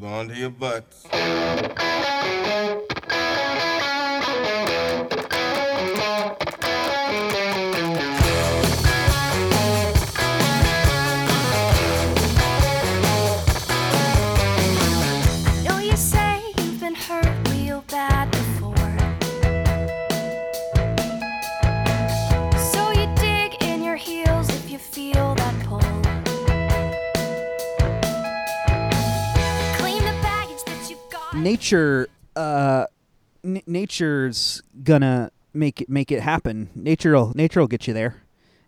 Hold on to your butts. Nature uh n- nature's gonna make it make it happen nature'll nature will get you there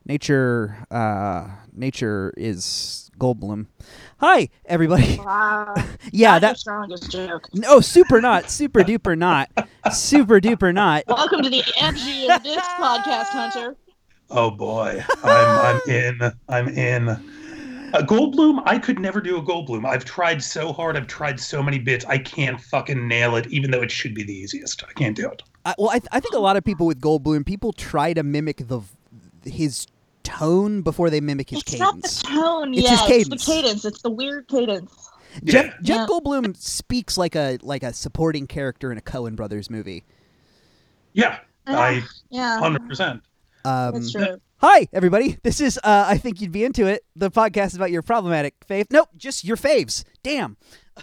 nature uh nature is goldblum hi everybody Wow. yeah Not your that strongest joke. no super not super duper not super duper not Welcome to the FG of this podcast, Hunter. Oh boy, I'm I'm in. I'm in. A Goldblum, I could never do a Goldblum. I've tried so hard. I've tried so many bits. I can't fucking nail it, even though it should be the easiest. I can't do it. I, well I, th- I think a lot of people with goldblum people try to mimic the his tone before they mimic his cadence. It's not the cadence tone, It's yeah. his It's cadence. the cadence. It's the weird cadence. Jeff, Yeah. Jeff Yeah. Goldblum speaks like a like a supporting character in a Coen Brothers movie. Yeah, I Yeah, hundred percent. Um, that's true. Hi, everybody. This is uh, I think you'd be into it. The podcast is about your problematic fave. Nope, just your faves. Damn.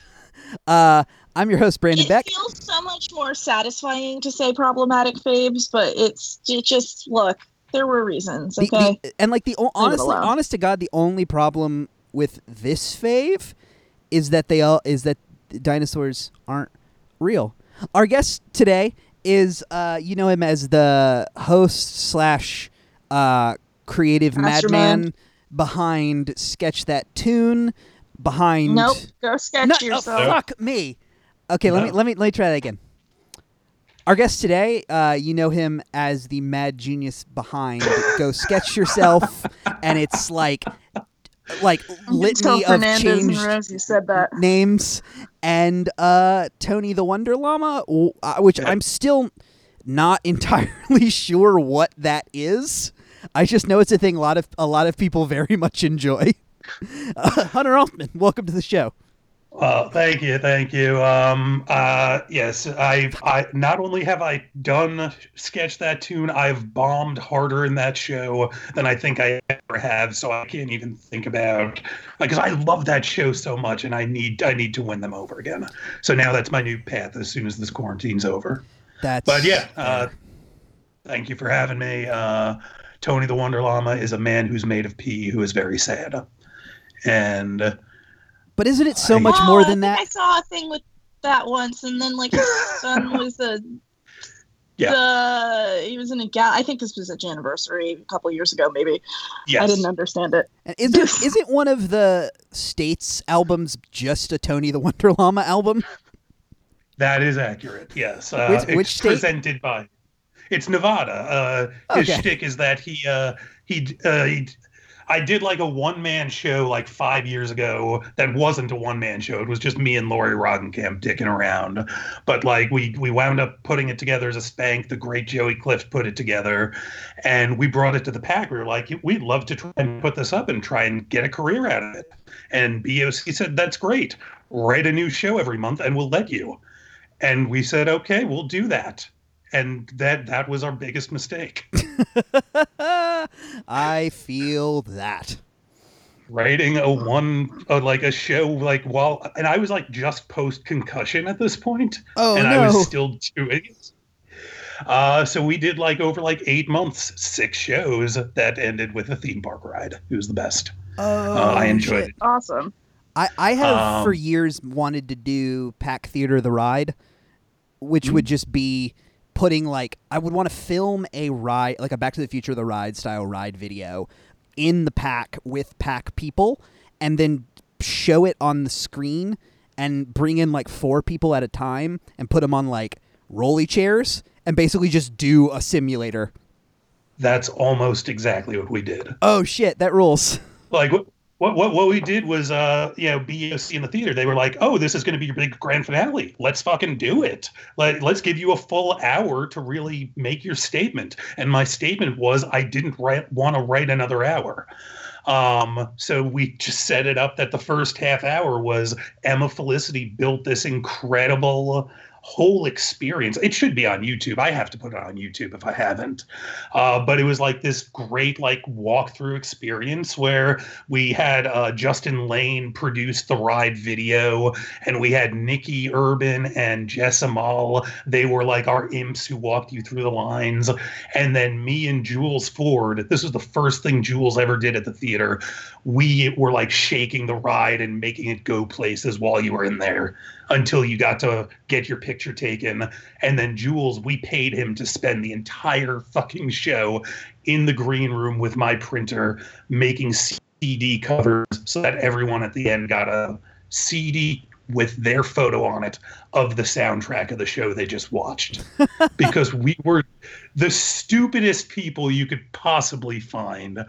Uh, I'm your host Brandon It Beck. It feels so much more satisfying to say problematic faves, but it's it just look. There were reasons, okay? the- and like the honestly, honest to God, the only problem with this fave is that they all is that the dinosaurs aren't real. Our guest today is uh, you know him as the host slash uh, creative Mastermind. madman behind Sketch That Tune, behind nope. Go sketch No, oh, yourself. fuck me. Okay, let me let me let me try that again. Our guest today, uh, you know him as the mad genius behind Go Sketch Yourself, and it's like like litany Until of Fernandez and changed said that. names, and uh, Tony the Wonder Llama, uh, which Yeah. I'm still not entirely sure what that is. I just know it's a thing a lot of a lot of people very much enjoy. Uh, Hunter Altman, welcome to the show. Uh, thank you, thank you. Um, uh, yes, I've I not only have I done sketch that tune, I've bombed harder in that show than I think I ever have. So I can't even think about because I love that show so much, and I need I need to win them over again. So now that's my new path as soon as this quarantine's over. That's But yeah, uh, thank you for having me. Uh, Tony the Wonder Llama is a man who's made of pee who is very sad, and. But isn't it so I- much Oh, more I than think that? I saw a thing with that once, and then like his son was a. Yeah. The, he was in a gal. I think this was a anniversary a couple years ago, maybe. Yes. I didn't understand it. And isn't isn't one of the states albums just a Tony the Wonder Llama album? That is accurate. Yes. Uh, Which- it's which state? presented by. It's Nevada. Uh, his Okay. shtick is that he uh, he uh, he. I did like a one man show like five years ago that wasn't a one man show. It was just me and Lori Roggenkamp dicking around. But like we we wound up putting it together as a spank. The great Joey Clift put it together, and we brought it to the pack. We were like, we'd love to try and put this up and try and get a career out of it. And BOC said, that's great. Write a new show every month, and we'll let you and we said okay we'll do that and that that was our biggest mistake I feel that. writing a one uh, like a show like while and i was like just post concussion at this point Oh and i was still doing it uh, so we did like over like eight months six shows that ended with a theme park ride it was the best oh, uh, i enjoyed shit. it Awesome. I I have for Um, years wanted to do Pack Theater the ride, which Mm. would just be putting like I would want to film a ride like a Back to the Future the ride style ride video in the pack with pack people and then show it on the screen and bring in like four people at a time and put them on like rolly chairs and basically just do a simulator. that's almost exactly what we did Oh shit, that rules. like what what what, we did was uh you know BOC in the theater. They were like oh this is going to be your big grand finale. Let's fucking do it. Let, let's give you a full hour to really make your statement. And my statement was I didn't write, want to write another hour. Um, so we just set it up that the first half hour was Emma Felicity built this incredible whole experience. It should be on YouTube. I have to put it on YouTube if I haven't. Uh, but it was like this great like walkthrough experience where we had uh, Justin Lane produce the ride video, and we had Nikki Urban and Jess Amal. They were like our imps who walked you through the lines, and then me and Jules Ford. This was the first thing Jules ever did at the theater. We were like shaking the ride and making it go places while you were in there until you got to get your picture taken. And then Jules, we paid him to spend the entire fucking show in the green room with my printer making CD covers so that everyone at the end got a CD with their photo on it of the soundtrack of the show they just watched. because we were the stupidest people you could possibly find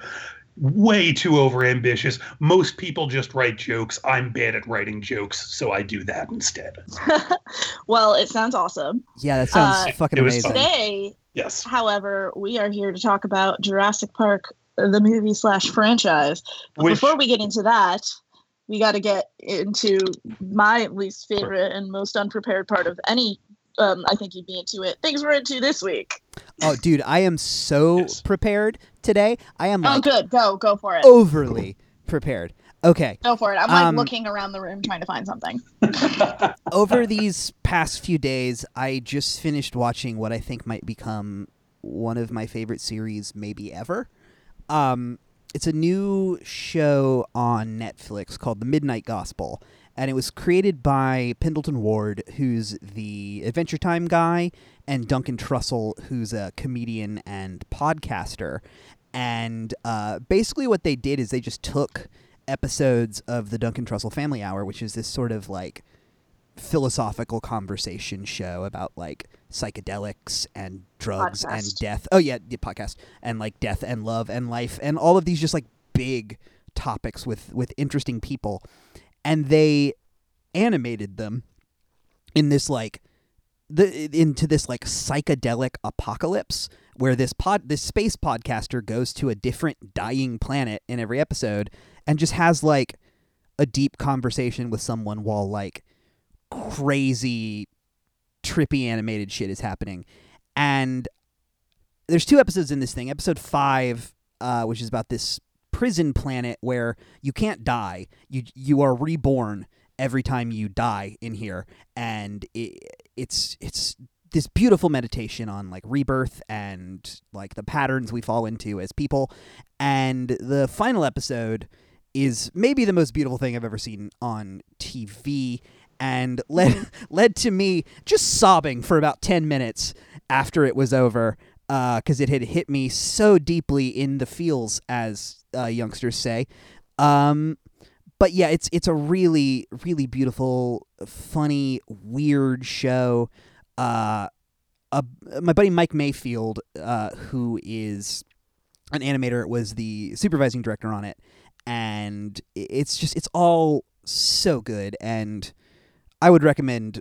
way too overambitious. Most people just write jokes. I'm bad at writing jokes, so I do that instead. well, it sounds awesome. Yeah, that sounds Uh, fucking amazing. Today, Yes. however, we are here to talk about Jurassic Park, the movie slash franchise. But Which- before we get into that, we got to get into my least favorite and most unprepared part of any. Um, I think you'd be into it. Things we're into this week. Oh, dude, I am so Yes. prepared today. I am Oh, like good. Go, go for it. overly prepared. Okay. Go for it. I'm like Um, looking around the room trying to find something. Over these past few days, I just finished watching what I think might become one of my favorite series, maybe ever. Um, it's a new show on Netflix called The Midnight Gospel, and it was created by Pendleton Ward, who's the Adventure Time guy, and Duncan Trussell, who's a comedian and podcaster. And uh, basically, what they did is they just took episodes of the Duncan Trussell Family Hour, which is this sort of like philosophical conversation show about like psychedelics and drugs and death. Oh yeah, the podcast and like death and love and life and all of these just like big topics with with interesting people, and they animated them in this like the into this like psychedelic apocalypse where this pod this space podcaster goes to a different dying planet in every episode and just has like a deep conversation with someone while like crazy trippy animated shit is happening. And there's two episodes in this thing. Episode 5 uh, which is about this prison planet where you can't die. You you are reborn every time you die in here. And it, it's it's this beautiful meditation on like rebirth and like the patterns we fall into as people. And the final episode is maybe the most beautiful thing I've ever seen on TV and led led to me just sobbing for about 10 minutes after it was over because it had hit me so deeply in the feels as uh, youngsters say. Um, but yeah it's it's a really really beautiful funny weird show. Uh, uh, my buddy Mike Mayfield uh, who is an animator was the supervising director on it. And it's just it's all so good. And I would recommend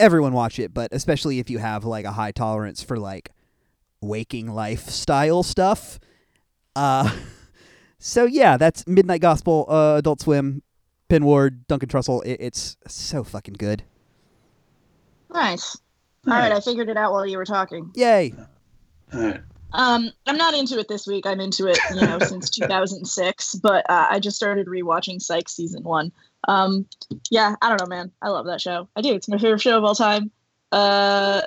everyone watch it but especially if you have like a high tolerance for like waking lifestyle stuff uh so yeah that's Midnight Gospel uh, Adult Swim Pen Ward Duncan Trussell it, it's so fucking good Nice. All right, I figured it out while you were talking. yay All right. Um, I'm not into it this week. I'm into it, you know, since 2006. But uh, I just started rewatching Psych season one. Um, yeah, I don't know, man. I love that show. I do. It's my favorite show of all time. Uh,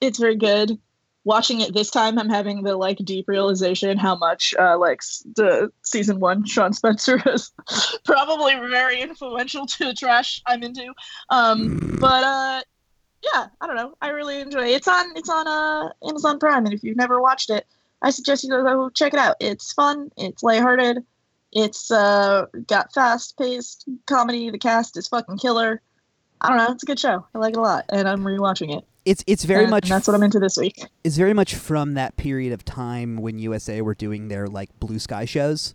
it's very good. Watching it this time, I'm having the like deep realization how much uh, like the season one Sean Spencer is probably very influential to the trash I'm into. Um, but uh, yeah, I don't know. I really enjoy it. It's on it's on uh Amazon Prime, and if you've never watched it, I suggest you go, check it out. It's fun. It's lighthearted. It's uh got fast paced comedy. The cast is fucking killer. I don't know. It's a good show. I like it a lot, and I'm rewatching it. It's it's very And much that's what I'm into this week. is very much from that period of time when USA were doing their like blue sky shows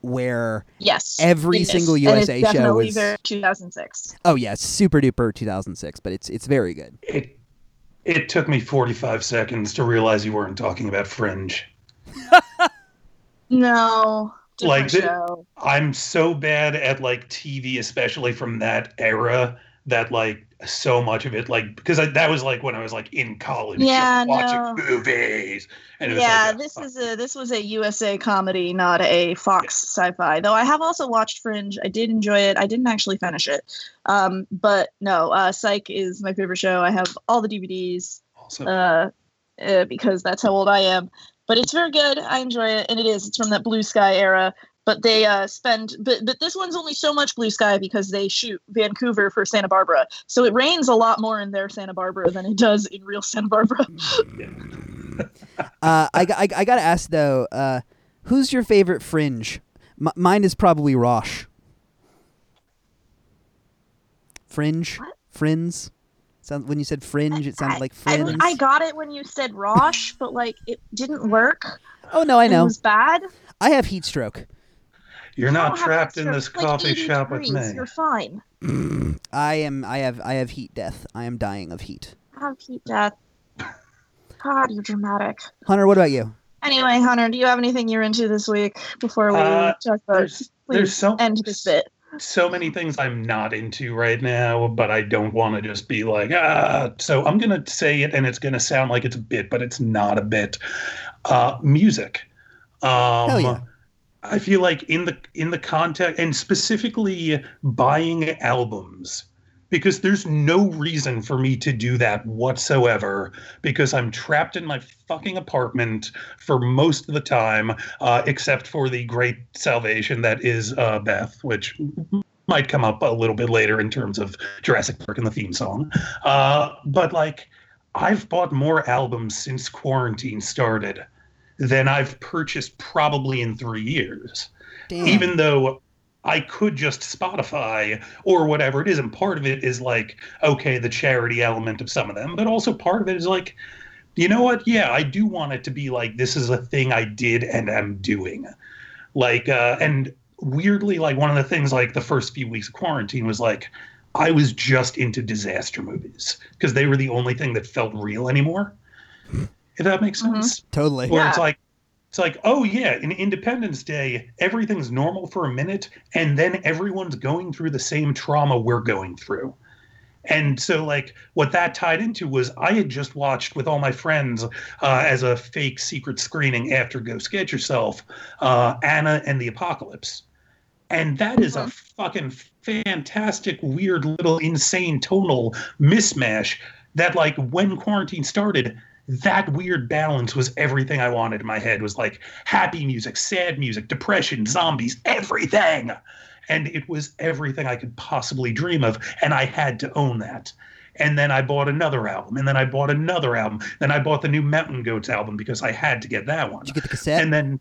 where Yes, Every it is. single And USA it's show was- 2006. oh yeah super duper 2006 but it's it's very good It it took me 45 seconds to realize you weren't talking about Fringe. No, Different Like the- I'm so bad at like TV, especially from that era, that like so much of it, like because I, that was like when I was like in college, Yeah, watching movies, and it was yeah, like, this is a this was a USA comedy, not a Fox sci-fi. Though I have also watched Fringe. I did enjoy it. I didn't actually finish it, um, but no, uh, Psych is my favorite show. I have all the DVDs awesome. uh, uh, because that's how old I am. But it's very good. I enjoy it, and it is. It's from that Blue Sky era. But they uh, spend, but but this one's only so much blue sky because they shoot Vancouver for Santa Barbara, so it rains a lot more in their Santa Barbara than it does in real Santa Barbara. Uh, I, I, I gotta ask though, uh, who's your favorite Fringe? M- mine is probably Rosh. Fringe, What? Friends. Sound when you said Fringe, it sounded like I, Friends. I got it when you said Rosh, but like it didn't work. oh no, I It know. was bad. I have heat stroke. You're not trapped in this it's like coffee 80 shop with me. You're fine. I am. I have. I have heat death. I am dying of heat. I Have heat death. God, you're dramatic. Hunter, what about you? Anyway, Hunter, do you have anything you're into this week before we Uh, talk about There's there's so end this bit? so many things I'm not into right now, but I don't want to just be like, ah. So I'm gonna say it, and it's gonna sound like it's a bit, but it's not a bit. Uh, music. Um, Hell yeah. I feel like in the in the context, and specifically buying albums, because there's no reason for me to do that whatsoever. Because I'm trapped in my fucking apartment for most of the time, uh, except for the great salvation that is uh, Beth, which might come up a little bit later in terms of Jurassic Park and the theme song. Uh, but like, I've bought more albums since quarantine started than I've purchased probably in three years Damn. even though I could just Spotify or whatever it is. And part of it is like, okay, the charity element of some of them, but also part of it is like, you know what? Yeah, I do want it to be like, this is a thing I did and am doing. Like, uh, and weirdly, like one of the things, like the first few weeks of quarantine was like, I was just into disaster movies because they were the only thing that felt real anymore. If that makes Mhm. sense totally. where it's like it's like oh yeah in independence day everything's normal for a minute and then everyone's going through the same trauma we're going through and so like what that tied into was i had just watched with all my friends uh, as a fake secret screening after Go Sketch Yourself uh, anna and the apocalypse and that is a Mhm. fucking fantastic weird little insane tonal mismatch that like when quarantine started that weird balance was everything I wanted in my head was like happy music, sad music, depression, zombies, everything. And it was everything I could possibly dream of. And I had to own that. And then I bought another album. And then I bought another album. Then I bought the new Mountain Goats album because I had to get that one. Did you get the cassette? And then,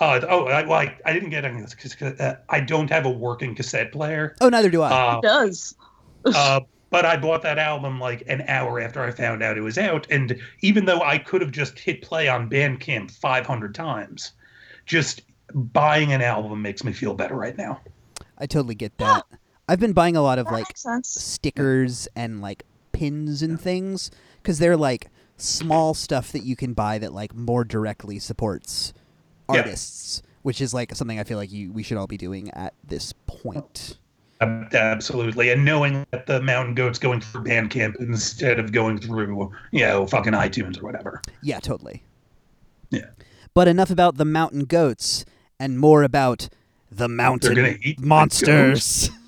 uh, oh, I, well, I, I didn't get any because uh, I don't have a working cassette player. oh, neither do I. Uh, It does. uh, but I bought that album like an hour after I found out it was out. And even though I could have just hit play on Bandcamp 500 times, just buying an album makes me feel better right now. I totally get that. I've been buying a lot of That like stickers and like pins and things because they're like small stuff that you can buy that like more directly supports Yeah. artists, which is like something I feel like you we should all be doing at this point. Ab- Absolutely. And knowing that the Mountain Goat's going through Bandcamp instead of going through, you know, fucking iTunes or whatever. Yeah, totally. Yeah. But enough about the mountain goats and more about the mountain gonna monsters.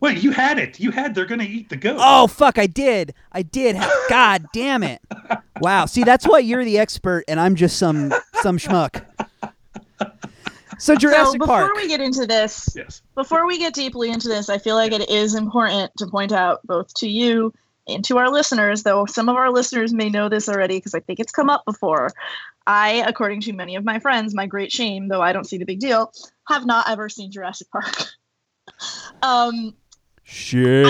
Wait, you had it. You had they're going to eat the goat. Oh fuck! I did. I did. God damn it! Wow. See, that's why you're the expert and I'm just some some schmuck. So So before Park. we get into this, Yes. before we get deeply into this, I feel like it is important to point out both to you and to our listeners, though some of our listeners may know this already because I think it's come up before. I, according to many of my friends, my great shame, though I don't see the big deal, have not ever seen Jurassic Park. um, Shame.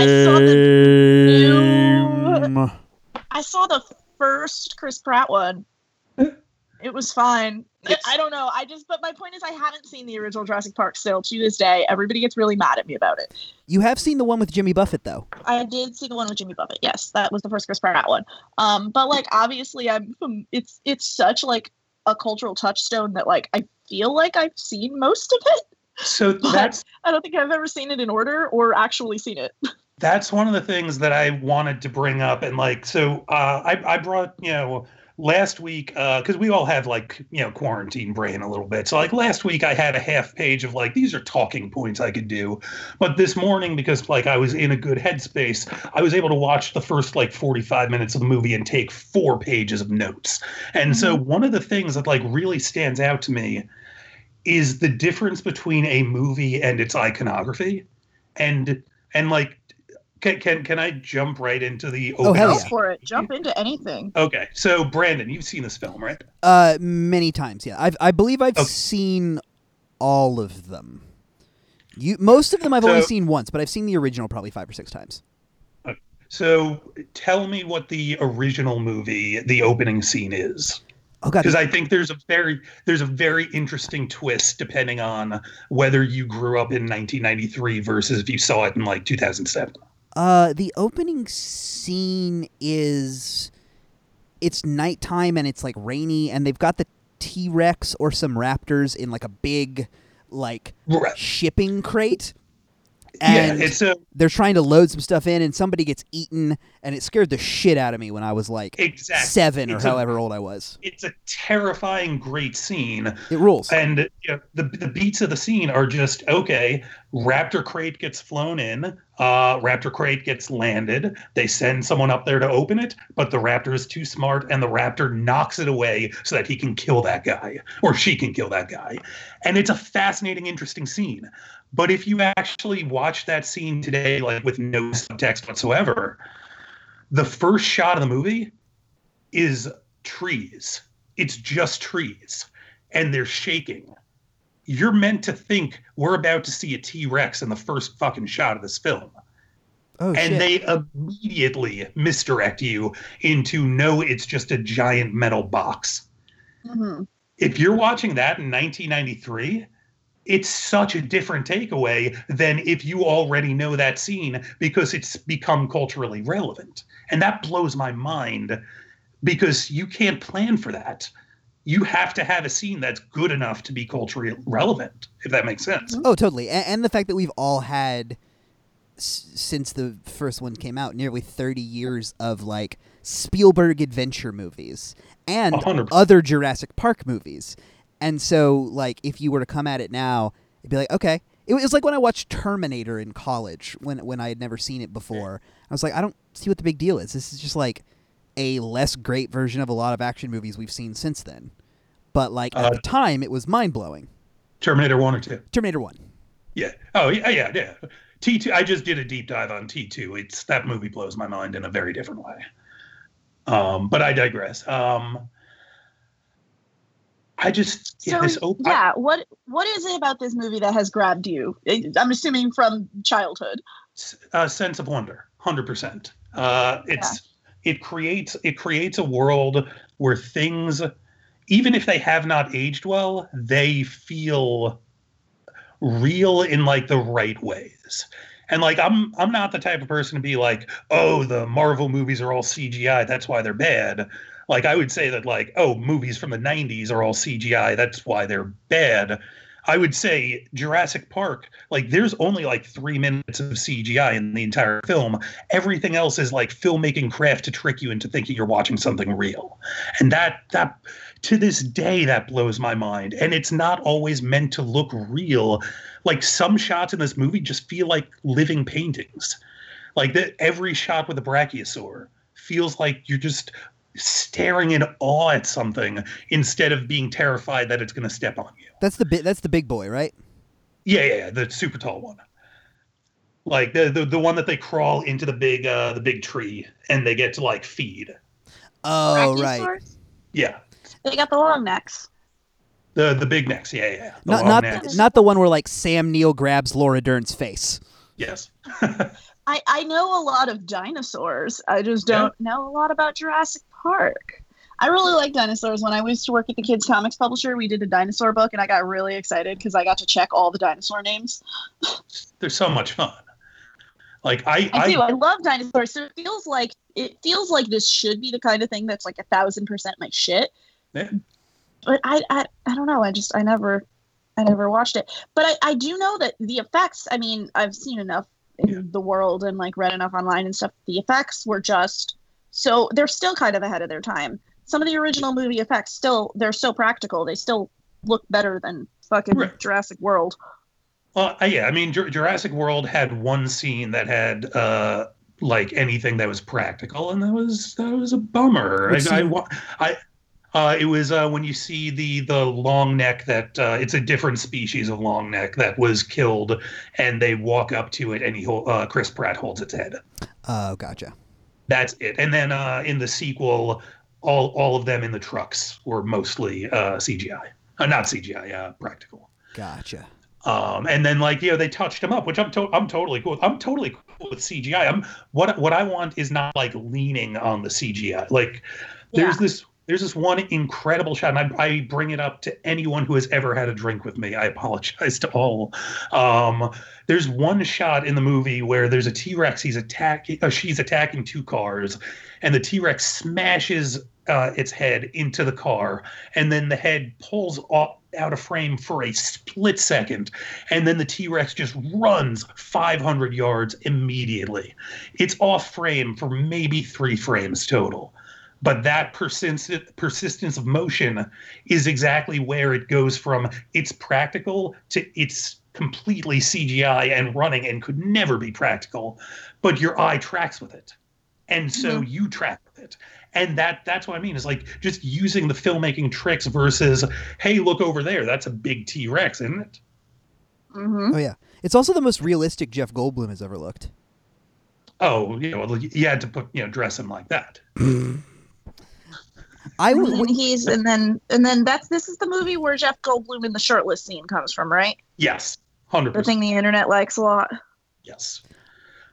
I saw the first Chris Pratt one. It was fine. It's- I don't know. I just, but my point is, I haven't seen the original Jurassic Park still to this day. Everybody gets really mad at me about it. You have seen the one with Jimmy Buffett though. I did see the one with Jimmy Buffett. Yes, that was the first Chris Pratt one. Um, but like obviously, I'm. It's it's such like a cultural touchstone that like I feel like I've seen most of it. So that's I don't think I've ever seen it in order or actually seen it. that's one of the things that I wanted to bring up. And like, so uh, I, I brought, you know, last week, uh, because we all have like, you know, quarantine brain a little bit. So like last week, I had a half page of like, these are talking points I could do. But this morning, because like I was in a good headspace, I was able to watch the first like 45 minutes of the movie and take four pages of notes. And so mm-hmm. one of the things that like really stands out to me is the difference between a movie and its iconography. And, and like, can, can can I jump right into the Oh, hell Go yeah. for it. Jump into anything. Okay, so Brandon, you've seen this film, right? Uh, many times, yeah. I've, I believe I've Okay. seen all of them. You, most of them I've only seen once, but I've seen the original probably five or six times. So tell me what the original movie, the opening scene is, Oh god, because I think there's a very there's a very interesting twist depending on whether you grew up in 1993 versus if you saw it in like 2007. Uh, the opening scene is it's nighttime and it's like rainy, and they've got the T Rex or some raptors in like a big like shipping crate. Yeah, And it's a they're trying to load some stuff in, and somebody gets eaten, and it scared the shit out of me when I was like exactly seven or It's a- however old I was. It's a terrifying, great scene. It rules. And you know, the the beats of the scene are just okay. Raptor crate gets flown in. Uh, Raptor crate gets landed. They send someone up there to open it, but the Raptor is too smart, and the Raptor knocks it away so that he can kill that guy or she can kill that guy. And it's a fascinating, interesting scene. But if you actually watch that scene today, like with no subtext whatsoever, the first shot of the movie is trees. It's just trees, and they're shaking you're meant to think we're about to see a T Rex in the first fucking shot of this film. oh and shit! they immediately misdirect you into no, it's just a giant metal box. hmm If you're watching that in 1993, it's such a different takeaway than if you already know that scene because it's become culturally relevant. And that blows my mind because you can't plan for that. You have to have a scene that's good enough to be culturally relevant, if that makes sense. Oh, totally. And, and the fact that we've all had, s- since the first one came out, nearly 30 years of like Spielberg adventure movies and hundred percent. other Jurassic Park movies. And so, like, if you were to come at it now, it'd be like, okay. It was like when I watched Terminator in college when when I had never seen it before. I was like, I don't see what the big deal is. This is just like a less great version of a lot of action movies we've seen since then. But like at Uh, the time, it was mind blowing. Terminator 1 or 2. Terminator One. Yeah. Oh, yeah, yeah, yeah. T2, I just did a deep dive on T2. It's that movie blows my mind in a very different way. Um, but I digress. Um, I just yeah, So I- yeah, what what is it about this movie that has grabbed you? I'm assuming from childhood. a sense of wonder 100% uh, it's it creates it creates a world where things even if they have not aged well they feel real in like the right ways and like i'm i'm not the type of person to be like oh the marvel movies are all cgi that's why they're bad like i would say that like oh movies from the 90s are all cgi that's why they're bad I would say Jurassic Park, like there's only like three minutes of CGI in the entire film. Everything else is like filmmaking craft to trick you into thinking you're watching something real. And that that to this day that blows my mind. And it's not always meant to look real. Like some shots in this movie just feel like living paintings. Like that every shot with a brachiosaur feels like you're just staring in awe at something instead of being terrified that it's going to step on you. That's the bi- That's the big boy, right? Yeah, yeah, yeah, the super tall one. Like the, the the one that they crawl into the big uh the big tree and they get to like feed. Oh, right. Brachiosaurs? Yeah. They got the long necks. The the big necks, yeah, yeah. yeah. The Not not necks. not the one where like Sam Neill grabs Laura Dern's face. yes. I, I know a lot of dinosaurs. I just don't know a lot about Jurassic Park. I really like dinosaurs. When I used to work at the kids' comics publisher, we did a dinosaur book, and I got really excited because I got to check all the dinosaur names. They're so much fun. Like I I, I, do. I love dinosaurs. So it feels like it feels like this should be the kind of thing that's like a thousand percent my shit. Yeah. but I, I I don't know. I just I never I never watched it. But I, I do know that the effects. I mean, I've seen enough in Yeah. the world and like read enough online and stuff. The effects were just so they're still kind of ahead of their time. Some of the original movie effects still they're so practical. They still look better than fucking Right. Jurassic World. Well, uh, yeah, I mean, Jur- Jurassic World had one scene that had uh, like anything that was practical, and that was that was a bummer. Which I, I, I uh, it was uh, when you see the the long neck that uh, it's a different species of long neck that was killed, and they walk up to it, and he hol- uh, Chris Pratt holds its head. Oh, gotcha. That's it. And then uh, in the sequel, all all of them in the trucks were mostly uh, CGI, uh, not CGI, uh, practical. Gotcha. Um, and then like you know they touched him up, which I'm to- I'm totally cool. with. I'm totally cool with CGI. I'm what what I want is not like leaning on the CGI. Like there's Yeah. this there's this one incredible shot, and I, I bring it up to anyone who has ever had a drink with me. I apologize to all. Um, there's one shot in the movie where there's a T Rex. He's attacking. Uh, she's attacking two cars, and the T Rex smashes uh, its head into the car, and then the head pulls off, out of frame for a split second, and then the T Rex just runs 500 yards immediately. It's off frame for maybe three frames total. But that persistent persistence of motion is exactly where it goes from it's practical to it's completely CGI and running and could never be practical, but your eye tracks with it. And so you track with it. And that that's what I mean is like just using the filmmaking tricks versus, hey, look over there. That's a big T Rex, isn't it? hmm Oh yeah. It's also the most realistic Jeff Goldblum has ever looked. Oh, yeah, know, well, you had to put, you know, dress him like that. I I would. he's and then and then that's this is the movie where Jeff Goldblum in the shirtless scene comes from, right? Yes. 100%. The thing the internet likes a lot. Yes.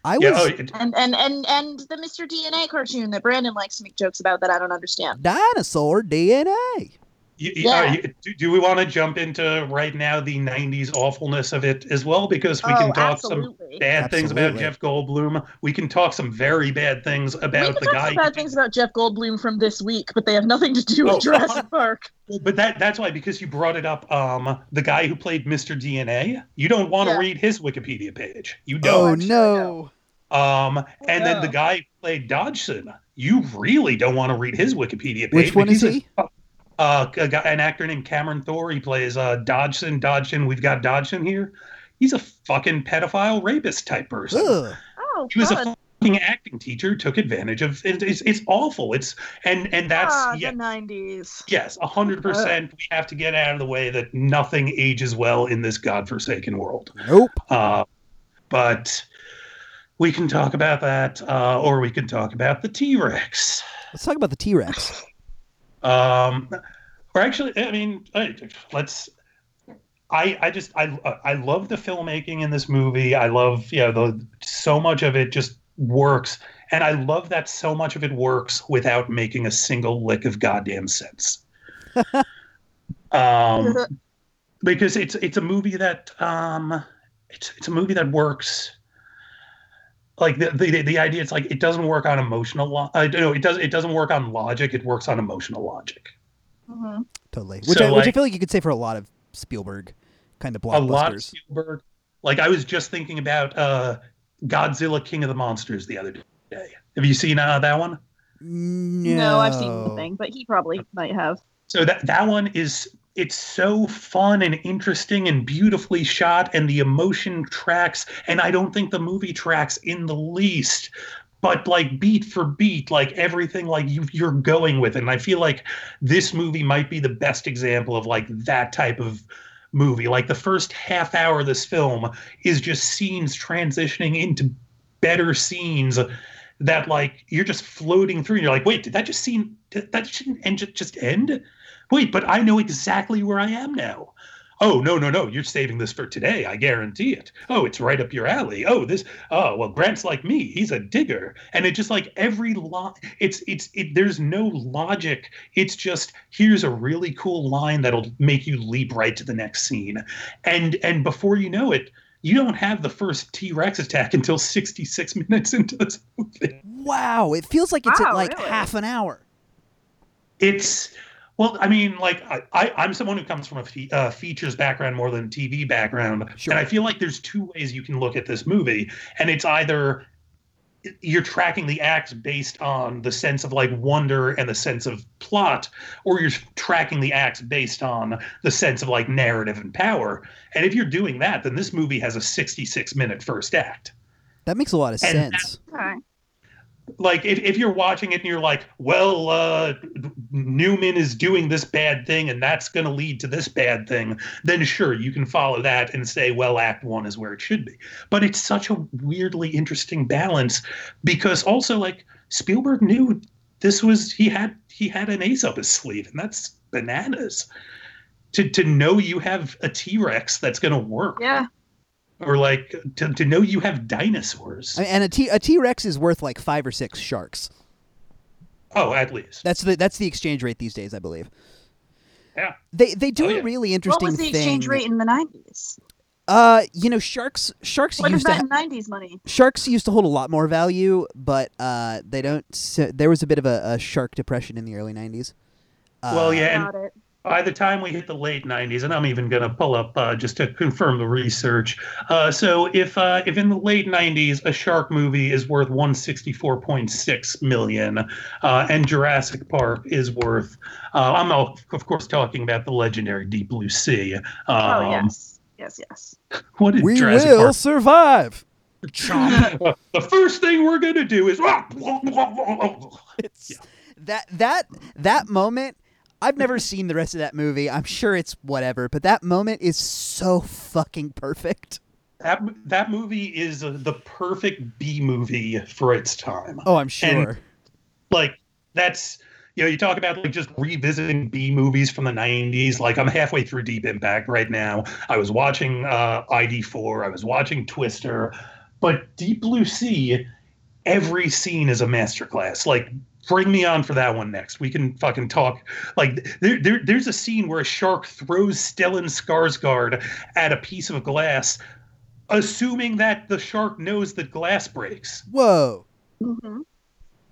I was. Yeah. Oh, it, And and and and the Mr. DNA cartoon that Brandon likes to make jokes about that I don't understand. Dinosaur DNA. You, you- Yeah. uh, you- do, do we want to jump into right now the 90s awfulness of it as well? Because we oh, can talk some absolutely. bad things about Jeff Goldblum. We can talk some very bad things we about can the talk guy. some bad things about Jeff Goldblum from this week, but they have nothing to do with Oh, Jurassic Park. But that that's why because you brought it up. Um, the guy who played Mr. DNA. You don't want to Yeah. read his Wikipedia page. You Oh don't. I'm no. Um, and then no. the guy who played Dodgson. You really don't want to read his Wikipedia page. Which one is he's a- he? Uh, a guy, an actor named Cameron Thor. He plays uh, Dodgson. Dodgson. We've got Dodgson here. He's a fucking pedophile rapist type person. Ugh. Oh, He was fun. a fucking acting teacher. Took advantage of. It, it's it's awful. It's and and that's ah, yeah. the '90s. Yes, a hundred percent. We have to get out of the way that nothing ages well in this godforsaken world. Nope. Uh, but we can talk about that, uh, or we can talk about the T Rex. Let's talk about the T Rex. Um, or actually, I mean, let's. I I just I I love the filmmaking in this movie. I love you know the so much of it just works, and I love that so much of it works without making a single lick of goddamn sense. um, because it's it's a movie that um, it's it's a movie that works. Like the, the the idea, it's like it doesn't work on emotional. Lo- uh, no, it does. It doesn't work on logic. It works on emotional logic. Mhm. Totally. Which So, I, which I feel like you could say for a lot of Spielberg kind of blockbusters a lot of blockbusters. Spielberg. Like I was just thinking about uh, Godzilla King of the Monsters the other day. Have you seen uh, that one? No. No, I've seen the thing, but he probably might have. So that that one is it's so fun and interesting and beautifully shot and the emotion tracks and I don't think the movie tracks in the least. But like beat for beat, like everything, like you, you're going with it. And I feel like this movie might be the best example of like that type of movie. Like the first half hour of this film is just scenes transitioning into better scenes that like you're just floating through. And you're like, wait, did that just scene? That shouldn't end just end? Wait, but I know exactly where I am now. Oh no no no! You're saving this for today. I guarantee it. Oh, it's right up your alley. Oh, this. Oh well, Grant's like me. He's a digger, and it just like every line. It's it's it. There's no logic. It's just here's a really cool line that'll make you leap right to the next scene, and and before you know it, you don't have the first T Rex attack until 66 minutes into this movie. Wow. It feels like it's at like really? half an hour. It's Well, I mean, like I, I I'm someone who comes from a fe- uh, features background more than TV background, Sure. and I feel like there's two ways you can look at this movie, and it's either you're tracking the acts based on the sense of like wonder and the sense of plot, or you're tracking the acts based on the sense of like narrative and power. And if you're doing that, then this movie has a 66 minute first act. That makes a lot of And sense. Okay. Like if, if you're watching it and you're like well uh newman is doing this bad thing and that's going to lead to this bad thing then sure you can follow that and say well act one is where it should be. But it's such a weirdly interesting balance because also like spielberg knew this was he had he had an ace up his sleeve and that's bananas. To to know you have a t-rex that's going to work. Yeah. Or like to, to know you have dinosaurs and a T a T Rex is worth like five or six sharks. oh at least That's the that's the exchange rate these days, I believe. Yeah. They they do Oh, a yeah. really What interesting was the thing. exchange rate in the nineties? Uh, you know, sharks sharks What is used to that ha- in nineties money? sharks used to hold a lot more value, but uh, they don't. So, there was a bit of a, a shark depression in the early '90s. Uh, Well, yeah, and Got it. By the time we hit the late '90s, and I'm even going to pull up uh, just to confirm the research. Uh, so, if uh, if in the late '90s a shark movie is worth 164.6 million, uh, and Jurassic Park is worth, uh, I'm of of course talking about the legendary Deep Blue Sea. Um, oh yes. Yes, yes. What did we Jurassic will Park? survive. Chomp. the first thing we're going to do is. It's that that that moment. I've never seen the rest of that movie. I'm sure it's whatever, but that moment is so fucking perfect. That that movie is the perfect B movie for its time. Oh, I'm sure. Like that's you know you talk about like just revisiting B movies from the 90s. Like I'm halfway through Deep Impact right now. I was watching uh, ID4. I was watching Twister, but Deep Blue Sea. Every scene is a masterclass. Like bring me on for that one next. We can fucking talk. Like there, there there's a scene where a shark throws Stellan Skarsgård at a piece of glass assuming that the shark knows that glass breaks. Whoa. hmm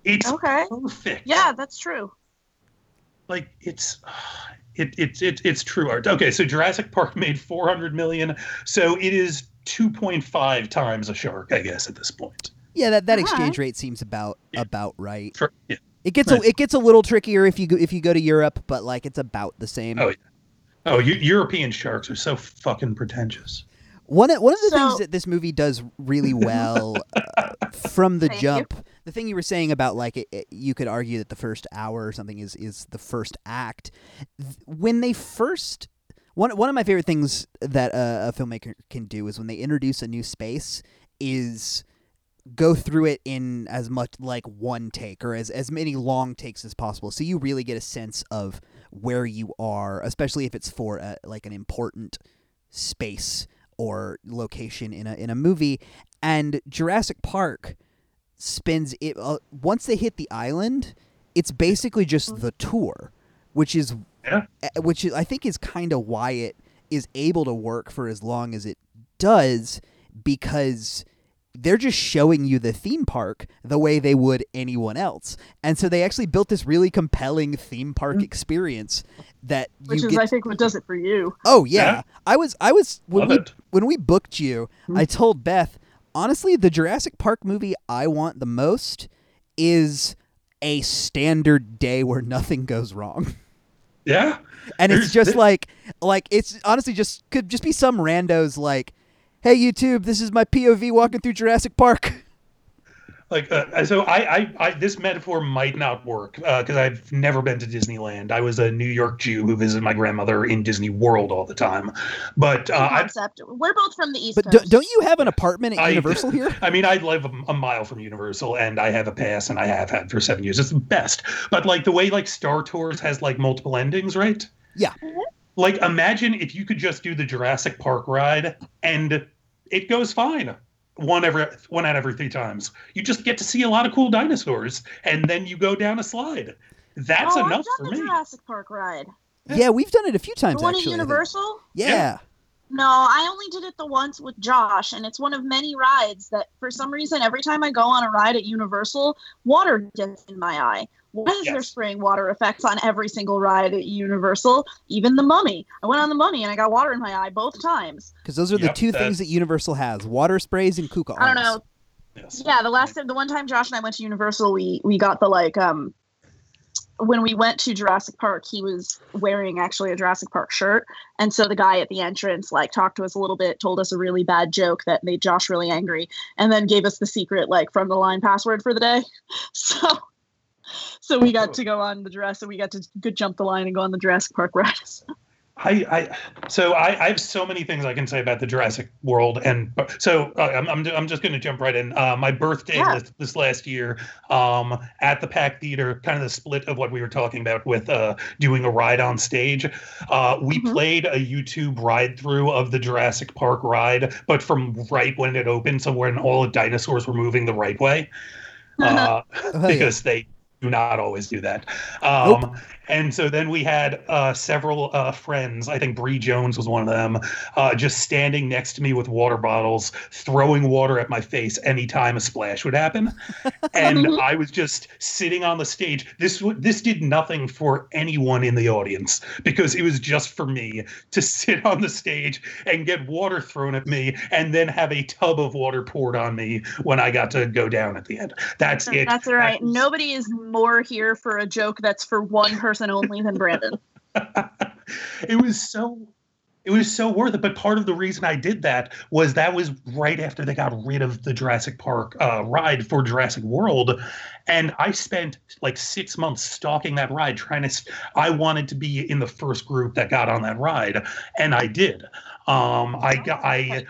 It's Okay. perfect. Yeah, that's true. Like it's it, it, it it's true art. Okay, so Jurassic Park made 400 million, so it is 2.5 times a shark, I guess, at this point. Yeah, that, that Alright. exchange rate seems about Yeah. about right. For, yeah. It gets Right. a it gets a little trickier if you go, if you go to Europe, but like it's about the same. Oh, yeah. Oh, Eu- European sharks are so fucking pretentious. One of, one of the So- things that this movie does really well uh, from the Thank you. jump, the thing you were saying about like it, it- you could argue that the first hour or something is is the first act. When they first one one of my favorite things that a, a filmmaker can do is when they introduce a new space is go through it in as much like one take or as, as many long takes as possible so you really get a sense of where you are especially if it's for a, like an important space or location in a in a movie and Jurassic Park spends it uh, once they hit the island it's basically just the tour which is Yeah. uh, which is, I think is kind of why it is able to work for as long as it does because they're just showing you the theme park the way they would anyone else. And so they actually built this really compelling theme park mm-hmm. experience that Which you is, get I think, what does it for you. Oh yeah. Yeah. I was I was when Love we it. when we booked you, mm-hmm. I told Beth, honestly, the Jurassic Park movie I want the most is a standard day where nothing goes wrong. Yeah. And it's just like like it's honestly just could just be some randos like, "Hey YouTube, this is my POV walking through Jurassic Park." Like uh, so, I, I, I this metaphor might not work because I've never been to Disneyland. I was a New York Jew who visited my grandmother in Disney World all the time. But uh, I, concept. We're both from the East But do, Coast. don't you have an apartment at I- Universal here? I mean, I live a, a mile from Universal, and I have a pass, and I have had for seven years. It's the best. But like the way like Star Tours has like multiple endings, right? Yeah. Like imagine if you could just do the Jurassic Park ride, and it goes fine. One every one out every three times. You just get to see a lot of cool dinosaurs, and then you go down a slide. That's oh, enough I've for done the me. Jurassic Park ride. Yeah, we've done it a few times The one actually. at Universal. Yeah. Yeah. No, I only did it the once with Josh, and it's one of many rides that, for some reason, every time I go on a ride at Universal, water gets in my eye. Why is there spraying water effects on every single ride at Universal? Even the Mummy. I went on the Mummy and I got water in my eye both times. Because those are the two that- things that Universal has: water sprays and kuka I don't know. Yes. Yeah, the last time, the one time Josh and I went to Universal, we we got the like um when we went to Jurassic Park, he was wearing actually a Jurassic Park shirt, and so the guy at the entrance like talked to us a little bit, told us a really bad joke that made Josh really angry, and then gave us the secret like from the line password for the day. So. So we got to go on the Jurassic. We got to go jump the line and go on the Jurassic Park ride. I, I so I, I have so many things I can say about the Jurassic World, and so uh, I'm, I'm I'm just going to jump right in. Uh, my birthday Yeah. this, this last year, um, at the Pack Theater, kind of the split of what we were talking about with uh, doing a ride on stage. Uh, we Mhm. played a YouTube ride through of the Jurassic Park ride, but from right when it opened, so when all the dinosaurs were moving the right way, uh, Oh, hell yeah. because they do not always do that. Um, And so then we had uh, several uh, friends. I think Bree Jones was one of them, uh, just standing next to me with water bottles, throwing water at my face anytime a splash would happen. and I was just sitting on the stage. This w- this did nothing for anyone in the audience because it was just for me to sit on the stage and get water thrown at me, and then have a tub of water poured on me when I got to go down at the end. That's it. That's all right. That was- Nobody is more here for a joke that's for one person only than Brandon. it was so it was so worth it but part of the reason i did that was that was right after they got rid of the jurassic park uh, ride for jurassic world. And i spent like six months stalking that ride trying to I wanted to be in the first group that got on that ride and i did. Um, i got i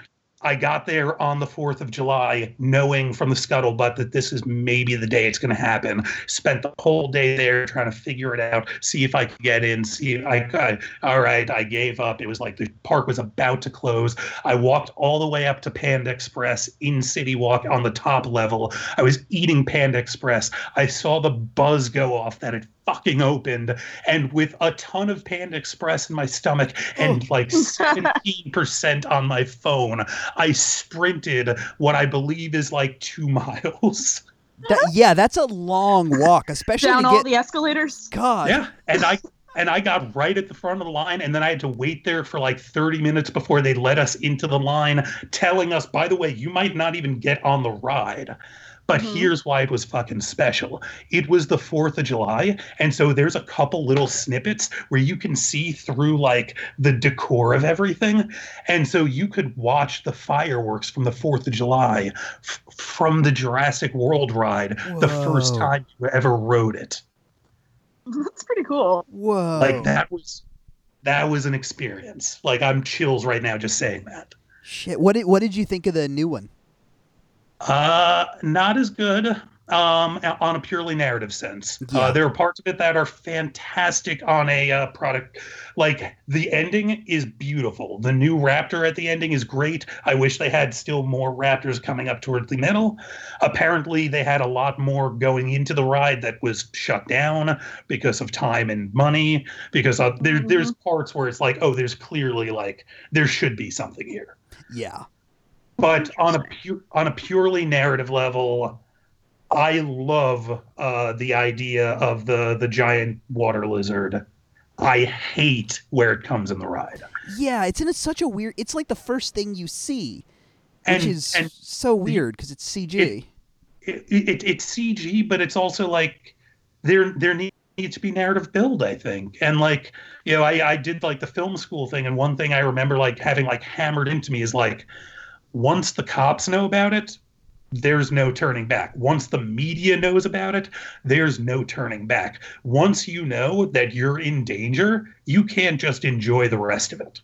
I got there on the 4th of July, knowing from the scuttlebutt that this is maybe the day it's going to happen. Spent the whole day there trying to figure it out, see if I could get in, see if I, I all right, I gave up. It was like the park was about to close. I walked all the way up to Panda Express in City Walk on the top level. I was eating Panda Express. I saw the buzz go off that it fucking opened and with a ton of Panda Express in my stomach and like 17% on my phone, I sprinted what I believe is like two miles. That- yeah, that's a long walk, especially Down to all get. the escalators. God, Yeah. And I and I got right at the front of the line and then I had to wait there for like 30 minutes before they let us into the line, telling us, by the way, you might not even get on the ride. But Mhm. here's why it was fucking special. It was the 4th of July. And so there's a couple little snippets where you can see through like the decor of everything. And so you could watch the fireworks from the 4th of July f- from the Jurassic World ride the first time you ever rode it. That's pretty cool. Whoa. Like that was that was an experience. Like I'm chills right now just saying that. Shit. What did What did you think of the new one? Uh, not as good um, on a purely narrative sense. Yeah. Uh, there are parts of it that are fantastic on a uh, product. Like the ending is beautiful. The new Raptor at the ending is great. I wish they had still more Raptors coming up towards the middle. Apparently, they had a lot more going into the ride that was shut down because of time and money. Because uh, there, Mhm. there's parts where it's like, oh, there's clearly like there should be something here Yeah. But on a pu- on a purely narrative level i love uh, the idea of the the giant water lizard i hate where it comes in the ride Yeah, it's in a, such a weird. It's like the first thing you see, which and is and so weird because it's CG. it, it, it's cg but it's also like there there need- needs to be narrative build i think and like you know I, I did like the film school thing and one thing i remember like having like hammered into me is like once the cops know about it there's no turning back once the media knows about it there's no turning back once you know that you're in danger you can't just enjoy the rest of it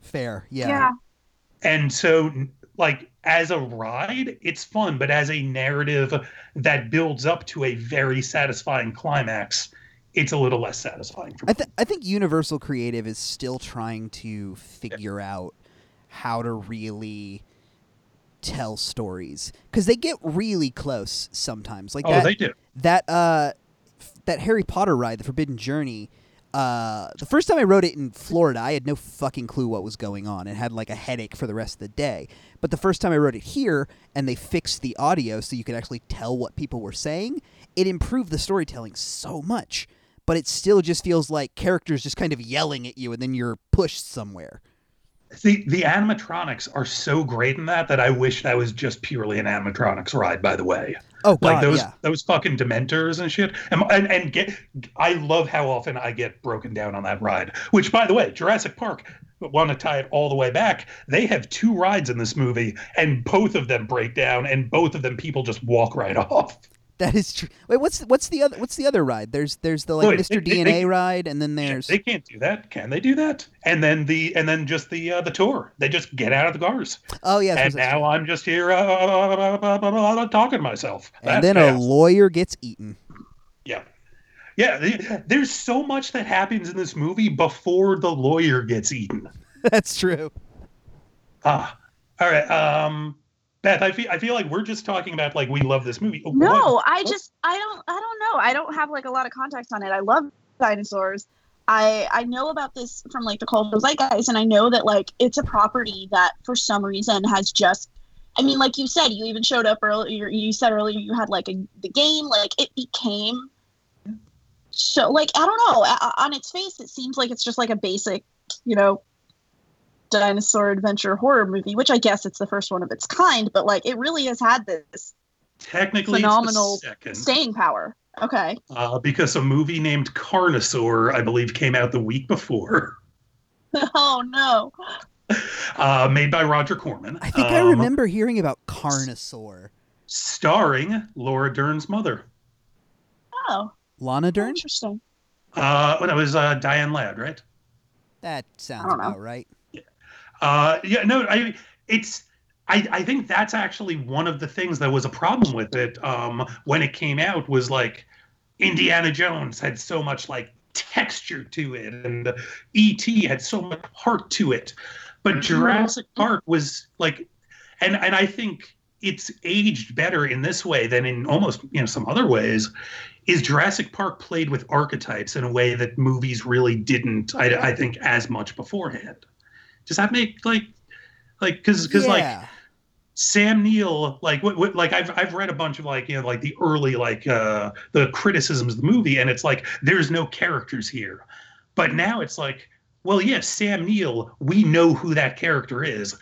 Fair. Yeah. Yeah. and so like as a ride it's fun but as a narrative that builds up to a very satisfying climax it's a little less satisfying for me I, th- I think Universal Creative is still trying to figure out how to really tell stories because they get really close sometimes. Like oh that, they do that uh, f- that Harry Potter ride, the Forbidden Journey. uh, the first time I rode it in Florida, I had no fucking clue what was going on and had like a headache for the rest of the day. But the first time I rode it here and they fixed the audio so you could actually tell what people were saying, it improved the storytelling so much. But it still just feels like characters just kind of yelling at you and then you're pushed somewhere. The the animatronics are so great in that that I wish that was just purely an animatronics ride. By the way, Oh, God, like those yeah. those fucking dementors and shit and, and and get i love how often i get broken down on that ride which by the way jurassic park want to tie it all the way back they have two rides in this movie and both of them break down and both of them people just walk right off That is true. Wait, what's what's the other what's the other ride? There's there's the like Wait, Mr. they- DNA they- ride and then there's they can't do that can they do that and then the and then just the uh, the tour they just get out of the cars Oh yeah, and now i'm just here uh, talking to myself and That's then a lawyer gets eaten. Yeah. Yeah, the- there's so much that happens in this movie before the lawyer gets eaten. That's true. Ah. All right. Um Beth, I feel I feel like we're just talking about like we love this movie. No, What- I just I don't I don't know. I don't have like a lot of context on it. I love dinosaurs. I I know about this from like the cultural zeitgeist, and I know that like it's a property that for some reason has just. I mean, like you said, you even showed up earlier. You said earlier you had like a the game. Like it became. So like I don't know. On its face, it seems like it's just like a basic, you know, dinosaur adventure horror movie, which I guess it's the first one of its kind. But like it really has had this technically phenomenal it's the second staying power. Okay. uh, because a movie named Carnosaur, I believe, came out the week before, Oh no. uh, made by Roger Corman. I think I um, remember hearing about Carnosaur. starring Laura Dern's mother. Oh, Lana Dern? interesting. Uh, when it was uh, Diane Ladd, right? That sounds don't know. about right. Uh, yeah, no, I it's I, I think that's actually one of the things that was a problem with it um, when it came out was like Indiana Jones had so much like texture to it and E.T. had so much heart to it. But Jurassic Park was like and and I think it's aged better in this way than in almost you know some other ways is Jurassic Park played with archetypes in a way that movies really didn't I, I think as much beforehand. Does that make like like because because like Sam Neill, like what, what, like I've I've read a bunch of like you know like the early like uh the criticisms of the movie, and it's like there's no characters here, but now it's like, well, yes, Sam Neill, we know who that character is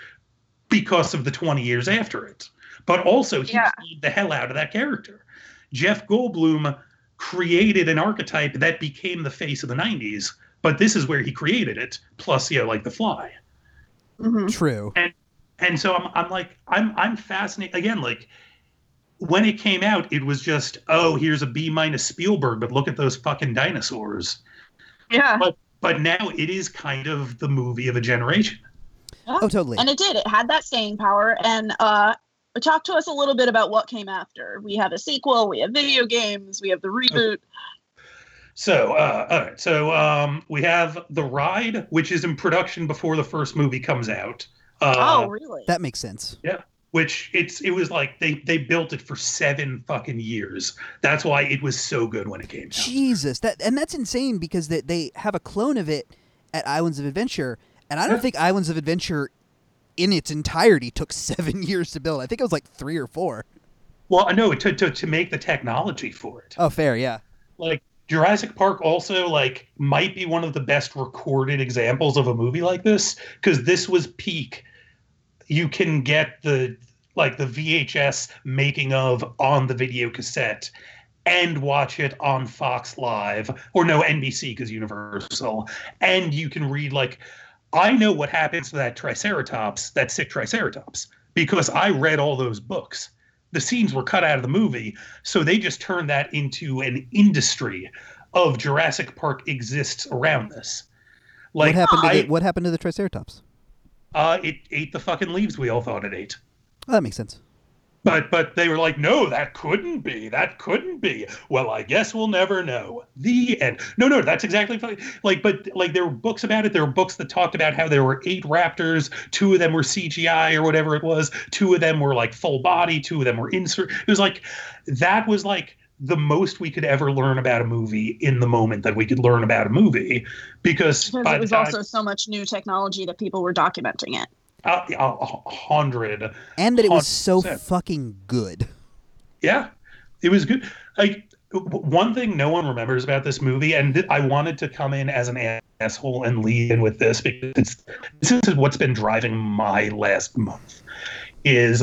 because of the 20 years after it, but also he Yeah. played the hell out of that character. Jeff Goldblum created an archetype that became the face of the 90s, but this is where he created it. Plus, you know, like The Fly hmm True. and and so I'm, I'm like I'm I'm fascinated again like when it came out it was just oh here's a B minus Spielberg but look at those fucking dinosaurs Yeah. but but now it is kind of the movie of a generation Oh, totally. And it did. It had that staying power. And uh, talk to us a little bit about what came after. We have a sequel. We have video games. We have the reboot. So uh, all right so um, we have the ride which is in production before the first movie comes out uh, oh, really? that makes sense. Yeah. Which it's it was like they they built it for seven fucking years that's why it was so good when it came out Jesus, that and that's insane because they they have a clone of it at Islands of Adventure, and I don't Yeah. think Islands of Adventure in its entirety took seven years to build. I think it was like three or four. well no to, to to make the technology for it Oh, fair, yeah. like Jurassic Park also like might be one of the best recorded examples of a movie like this because this was peak. You can get the like the VHS making of on the video cassette and watch it on Fox Live or no NBC because Universal and you can read like I know what happens to that triceratops, that sick triceratops because I read all those books. The scenes were cut out of the movie so they just turned that into an industry of Jurassic Park exists around this. Like what happened to I, the, what happened to the Triceratops? uh, it ate the fucking leaves we all thought it ate. Oh, that makes sense. But but they were like, no, that couldn't be. That couldn't be. Well, I guess we'll never know. The end. No, no, that's exactly like. But like, there were books about it. There were books that talked about how there were eight raptors. Two of them were CGI or whatever it was. Two of them were like full body. Two of them were insert. It was like that was like the most we could ever learn about a movie in the moment that we could learn about a movie because, Because it was time, also so much new technology that people were documenting it. Uh, a, a hundred and that it was so fucking good. Yeah, it was good. Like one thing no one remembers about this movie, and th- I wanted to come in as an asshole and lead in with this because it's, this is what's been driving my last month. Is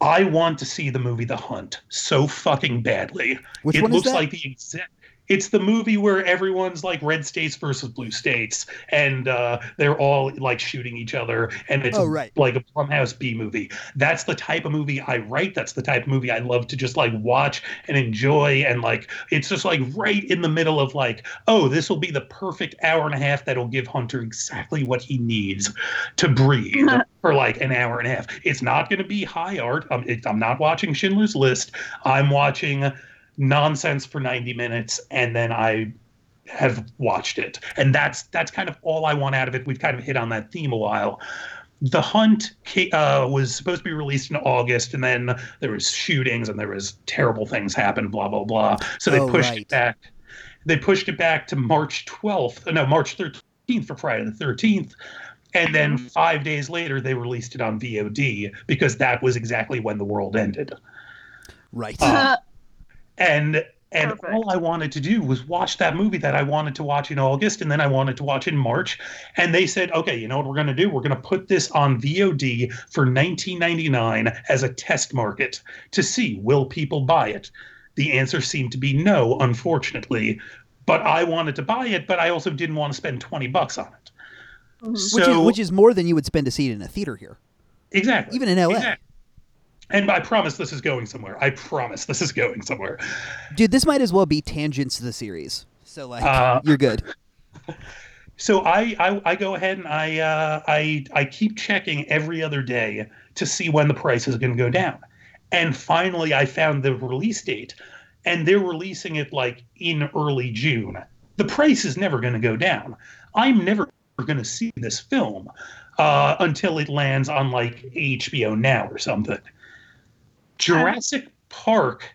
I want to see the movie The Hunt so fucking badly. Which it looks like the exact. It's the movie where everyone's like red states versus blue states, and uh, they're all like shooting each other, and it's Oh, right. like a Blumhouse B movie. That's the type of movie I write. That's the type of movie I love to just like watch and enjoy, and like it's just like right in the middle of like, oh, this will be the perfect hour and a half that'll give Hunter exactly what he needs to breathe for like an hour and a half. It's not going to be high art. I'm, it, I'm not watching Schindler's List. I'm watching nonsense for 90 minutes and then I have watched it. And that's that's kind of all I want out of it. We've kind of hit on that theme a while. The Hunt uh, was supposed to be released in August, and then there was shootings and there was terrible things happen. Blah blah blah. So they Oh, pushed right. it back. They pushed it back to March 12th. No, March 13th for Friday the 13th. And then five days later, they released it on VOD because that was exactly when the world ended Right. Uh, and and Perfect. all I wanted to do was watch that movie that I wanted to watch in August, and then I wanted to watch in March. And they said, okay, you know what we're going to do? We're going to put this on VOD for 19.99 as a test market to see will people buy it. The answer seemed to be no, unfortunately. But I wanted to buy it, but I also didn't want to spend 20 bucks on it. Mhm. which So is which is more than you would spend to see it in a theater here. exactly, even in LA. Exactly. And I promise this is going somewhere. I promise this is going somewhere. Dude, this might as well be tangents to the series. So like Uh, you're good. So I, I I go ahead and I uh, I I keep checking every other day to see when the price is going to go down, and finally I found the release date, and they're releasing it like in early June. The price is never going to go down. I'm never going to see this film uh, until it lands on like HBO Now or something. Jurassic Park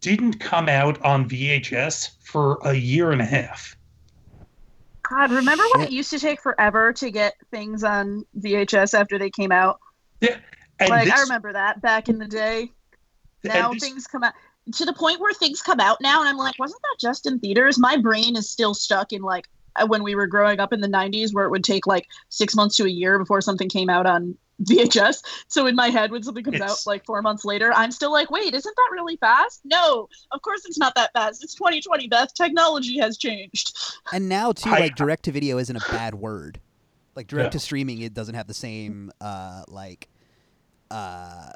didn't come out on VHS for a year and a half. God, remember when it used to take forever to get things on VHS after they came out? And like I remember that back in the day. Now this- things come out to the point where things come out now, and I'm like, wasn't that just in theaters? My brain is still stuck in like uh, when we were growing up in the 90s, where it would take like six months to a year before something came out on VHS. So in my head, when something comes out like four months later, I'm still like, wait, isn't that really fast? No, of course it's not that fast. It's 2020, Beth. Technology has changed. And now too, I- like direct to video isn't a bad word. Like direct Yeah. to streaming, it doesn't have the same uh like uh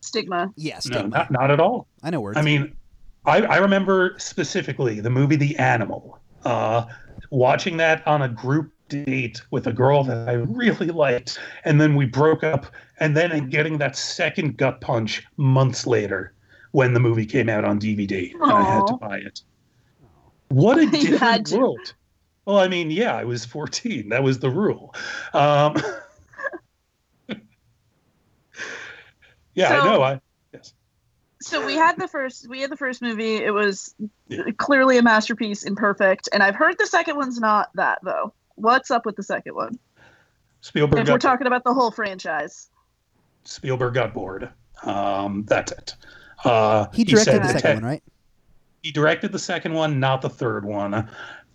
Stigma. yeah no, not, not at all. I know words. I mean, I, I remember specifically the movie The Animal. Uh, watching that on a group date with a girl that I really liked, and then we broke up, and then getting that second gut punch months later when the movie came out on DVD, and I had to buy it. What a different world. Well, I mean, yeah, I was 14. That was the rule. Um, yeah, I know. I yes. so we had the first we had the first movie it was Yeah. clearly a masterpiece and perfect and i've heard the second one's not that though what's up with the second one Spielberg if we're got talking about the whole franchise Spielberg got bored. Um, that's it. Uh, he directed said the that second one, right? He directed the second one, not the third one.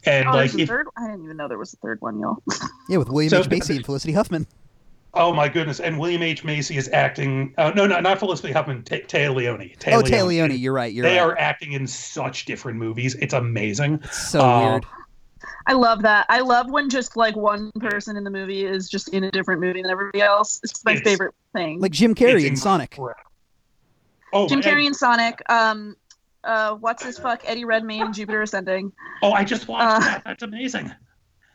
And oh, like, if, third i didn't even know there was a third one y'all Yeah, with William So- H Macy and Felicity Huffman. oh my goodness! And William H Macy is acting. Uh, no, no, not Felicity Huffman. Ta Téa Leoni. Taya Oh, Téa Leoni, you're right. You're They right. are acting in such different movies. It's amazing. It's so uh, weird. I love that i love when just like one person in the movie is just in a different movie than everybody else it's my It's- favorite thing Like Jim Carrey It's in Sonic. Oh, jim carrey and sonic um uh what's his fuck eddie redmayne in jupiter ascending oh, I just watched uh, that. That's amazing.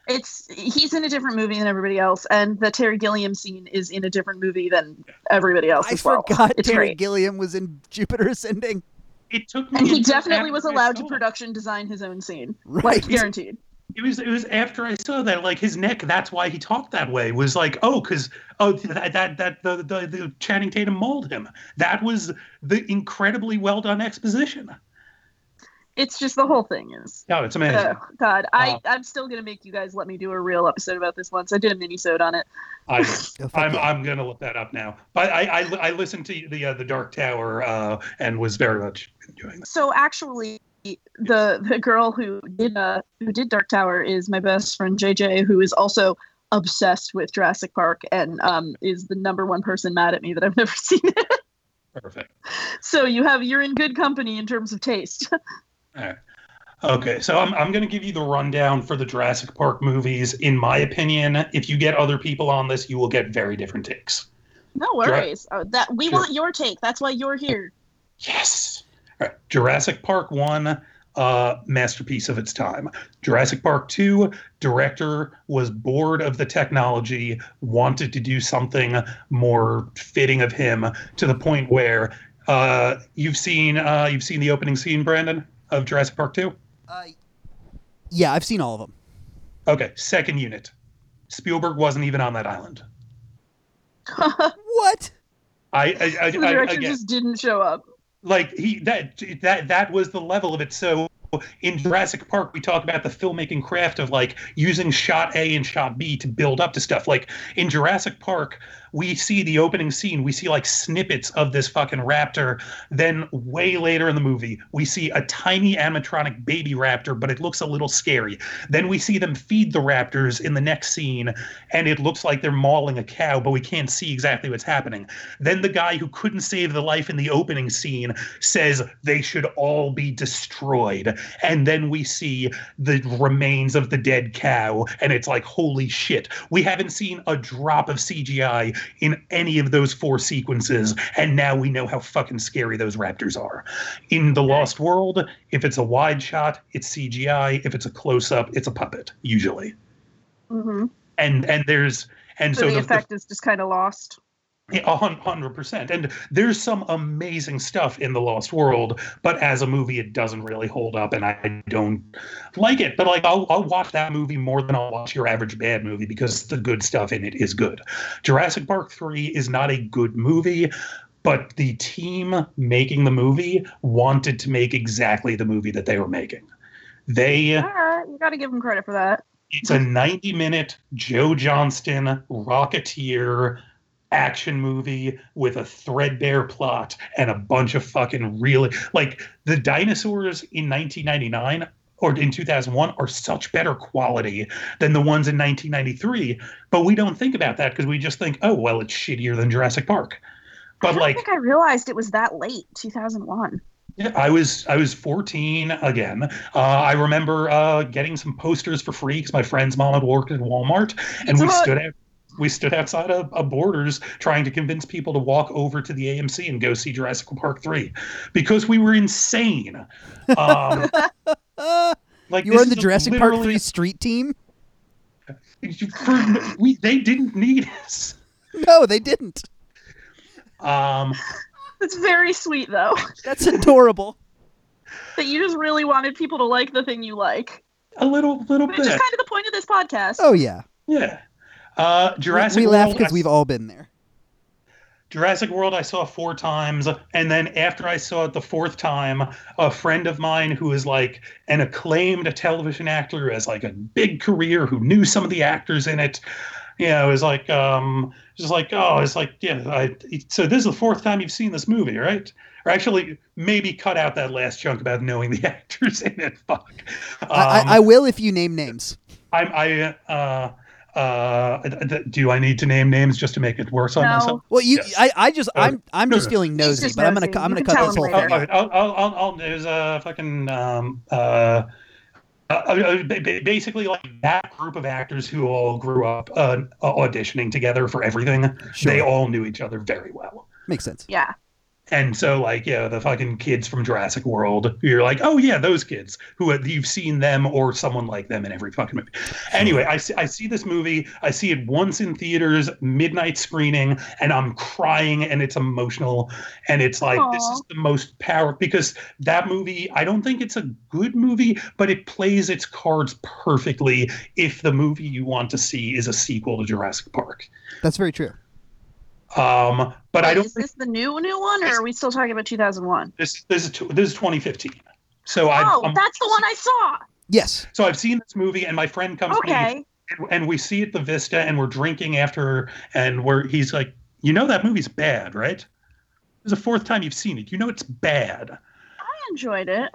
it's he's in a different movie than everybody else and the terry gilliam scene is in a different movie than everybody else I as well forgot it's Terry great Gilliam was in Jupiter Ascending. It took me. and he definitely was allowed to production design his own scene Right. like guaranteed It was it was after I saw that like his neck. That's why he talked that way. Was like oh because oh that that that the, the the Channing Tatum mauled him. That was the incredibly well done exposition. It's just the whole thing is. No, it's amazing. Oh, God, I Uh, I'm still gonna make you guys let me do a real episode about this once. I did a mini-sode on it. I, Oh, fuck I'm. I'm gonna look that up now. But I I, I listened to the uh, the Dark Tower uh, and was very much enjoying that. So actually, the the girl who did uh who did Dark Tower is my best friend JJ, who is also obsessed with Jurassic Park and um is the number one person mad at me that I've never seen it. Perfect. so you have you're in good company in terms of taste. All right. Okay, so I'm I'm gonna give you the rundown for the Jurassic Park movies. In my opinion, if you get other people on this, you will get very different takes. no worries. Oh, that we want your take. That's why you're here. Yes. All right. Jurassic Park 1, uh, masterpiece of its time. Jurassic Park 2, director was bored of the technology, wanted to do something more fitting of him to the point where uh, you've seen uh, you've seen the opening scene, Brandon, of Jurassic Park 2? Uh, yeah, I've seen all of them. Okay, second unit. Spielberg wasn't even on that island. What? I, I, I, the I director again, just didn't show up. Like he that that that was the level of it. So in Jurassic Park we talk about the filmmaking craft of like using shot A and shot B to build up to stuff. Like in Jurassic Park we see the opening scene. We see like snippets of this fucking raptor. Then way later in the movie we see a tiny animatronic baby raptor but it looks a little scary. Then we see them feed the raptors in the next scene and it looks like they're mauling a cow but we can't see exactly what's happening. Then the guy who couldn't save the life in the opening scene says they should all be destroyed. And then we see the remains of the dead cow, and it's like, holy shit. We haven't seen a drop of CGI in any of those four sequences, and now we know how fucking scary those raptors are. In The Lost World, if it's a wide shot, it's CGI. If it's a close up, it's a puppet, usually. hmm And and there's and So, so, the, the, effect is just kind of lost. Hundred percent. And there's some amazing stuff in The Lost World, but as a movie, it doesn't really hold up, and I don't like it. But like, I'll I'll watch that movie more than I'll watch your average bad movie because the good stuff in it is good. Jurassic Park three is not a good movie. But the team making the movie wanted to make exactly the movie that they were making. They All right, you got to give them credit for that. it's a 90 minute Joe Johnston Rocketeer action movie with a threadbare plot and a bunch of fucking really like the dinosaurs in 1999 or in 2001 are such better quality than the ones in 1993 but we don't think about that because we just think oh well it's shittier than Jurassic Park I but don't like I realized it was that late, 2001. yeah, I was I was 14 again. Uh, I remember uh, getting some posters for free because my friend's mom had worked at Walmart, and we Pizza Hut. stood out. We stood outside of, of Borders trying to convince people to walk over to the AMC and go see Jurassic Park 3 because we were insane. Um, like you were this in the Jurassic Park 3 street team? for- we, they didn't need us. No, they didn't. Um, It's very sweet, though, That's adorable. that you just really wanted people to like the thing you like, a little little which is bit, kind of the point of this podcast. Oh, yeah. yeah. Uh, We- Jurassic we laugh because we've all been there. Jurassic World I saw four times, and then after I saw it the fourth time, a friend of mine who is like an acclaimed television actor who has like a big career, who knew some of the actors in it, you know, is like, um, just like, oh, it's like, yeah, I, so this is the fourth time you've seen this movie, right? Or actually, maybe cut out that last chunk about knowing the actors in it. Fuck. Um, I, I, I will if you name names. I'm, I, uh, uh, th- th- do I need to name names just to make it worse on No. myself? Well, you, Yes. I, I just, Uh, I'm, I'm no, just no. feeling nosy, just but I'm gonna. I'm You gonna cut this whole Oh, thing. later. all right. I'll, I'll, I'll, I'll, there's a fucking um, uh, uh, uh, ba- ba- basically like that group of actors who all grew up uh, auditioning together for everything. Sure. They all knew each other very well. Makes sense. Yeah. And so, like, yeah, the fucking kids from Jurassic World, you're like, oh yeah, those kids who have- you've seen them or someone like them in every fucking movie. Anyway, I see, I see this movie. I see it once in theaters, midnight screening, and I'm crying, and it's emotional, and it's like this is the most power because that movie. I don't think it's a good movie, but it plays its cards perfectly. If the movie you want to see is a sequel to Jurassic Park, That's very true. Um, but I don't. Is this the new new one, or are we still talking about 2001? This this is tw- this is 2015. So I've oh, um, that's the one I saw. Yes. so I've seen this movie, and my friend comes to me Okay. and, and we see at the Vista, and we're drinking after, and we're he's like, you know that movie's bad, right? This is the fourth time you've seen it. You know it's bad. I enjoyed it.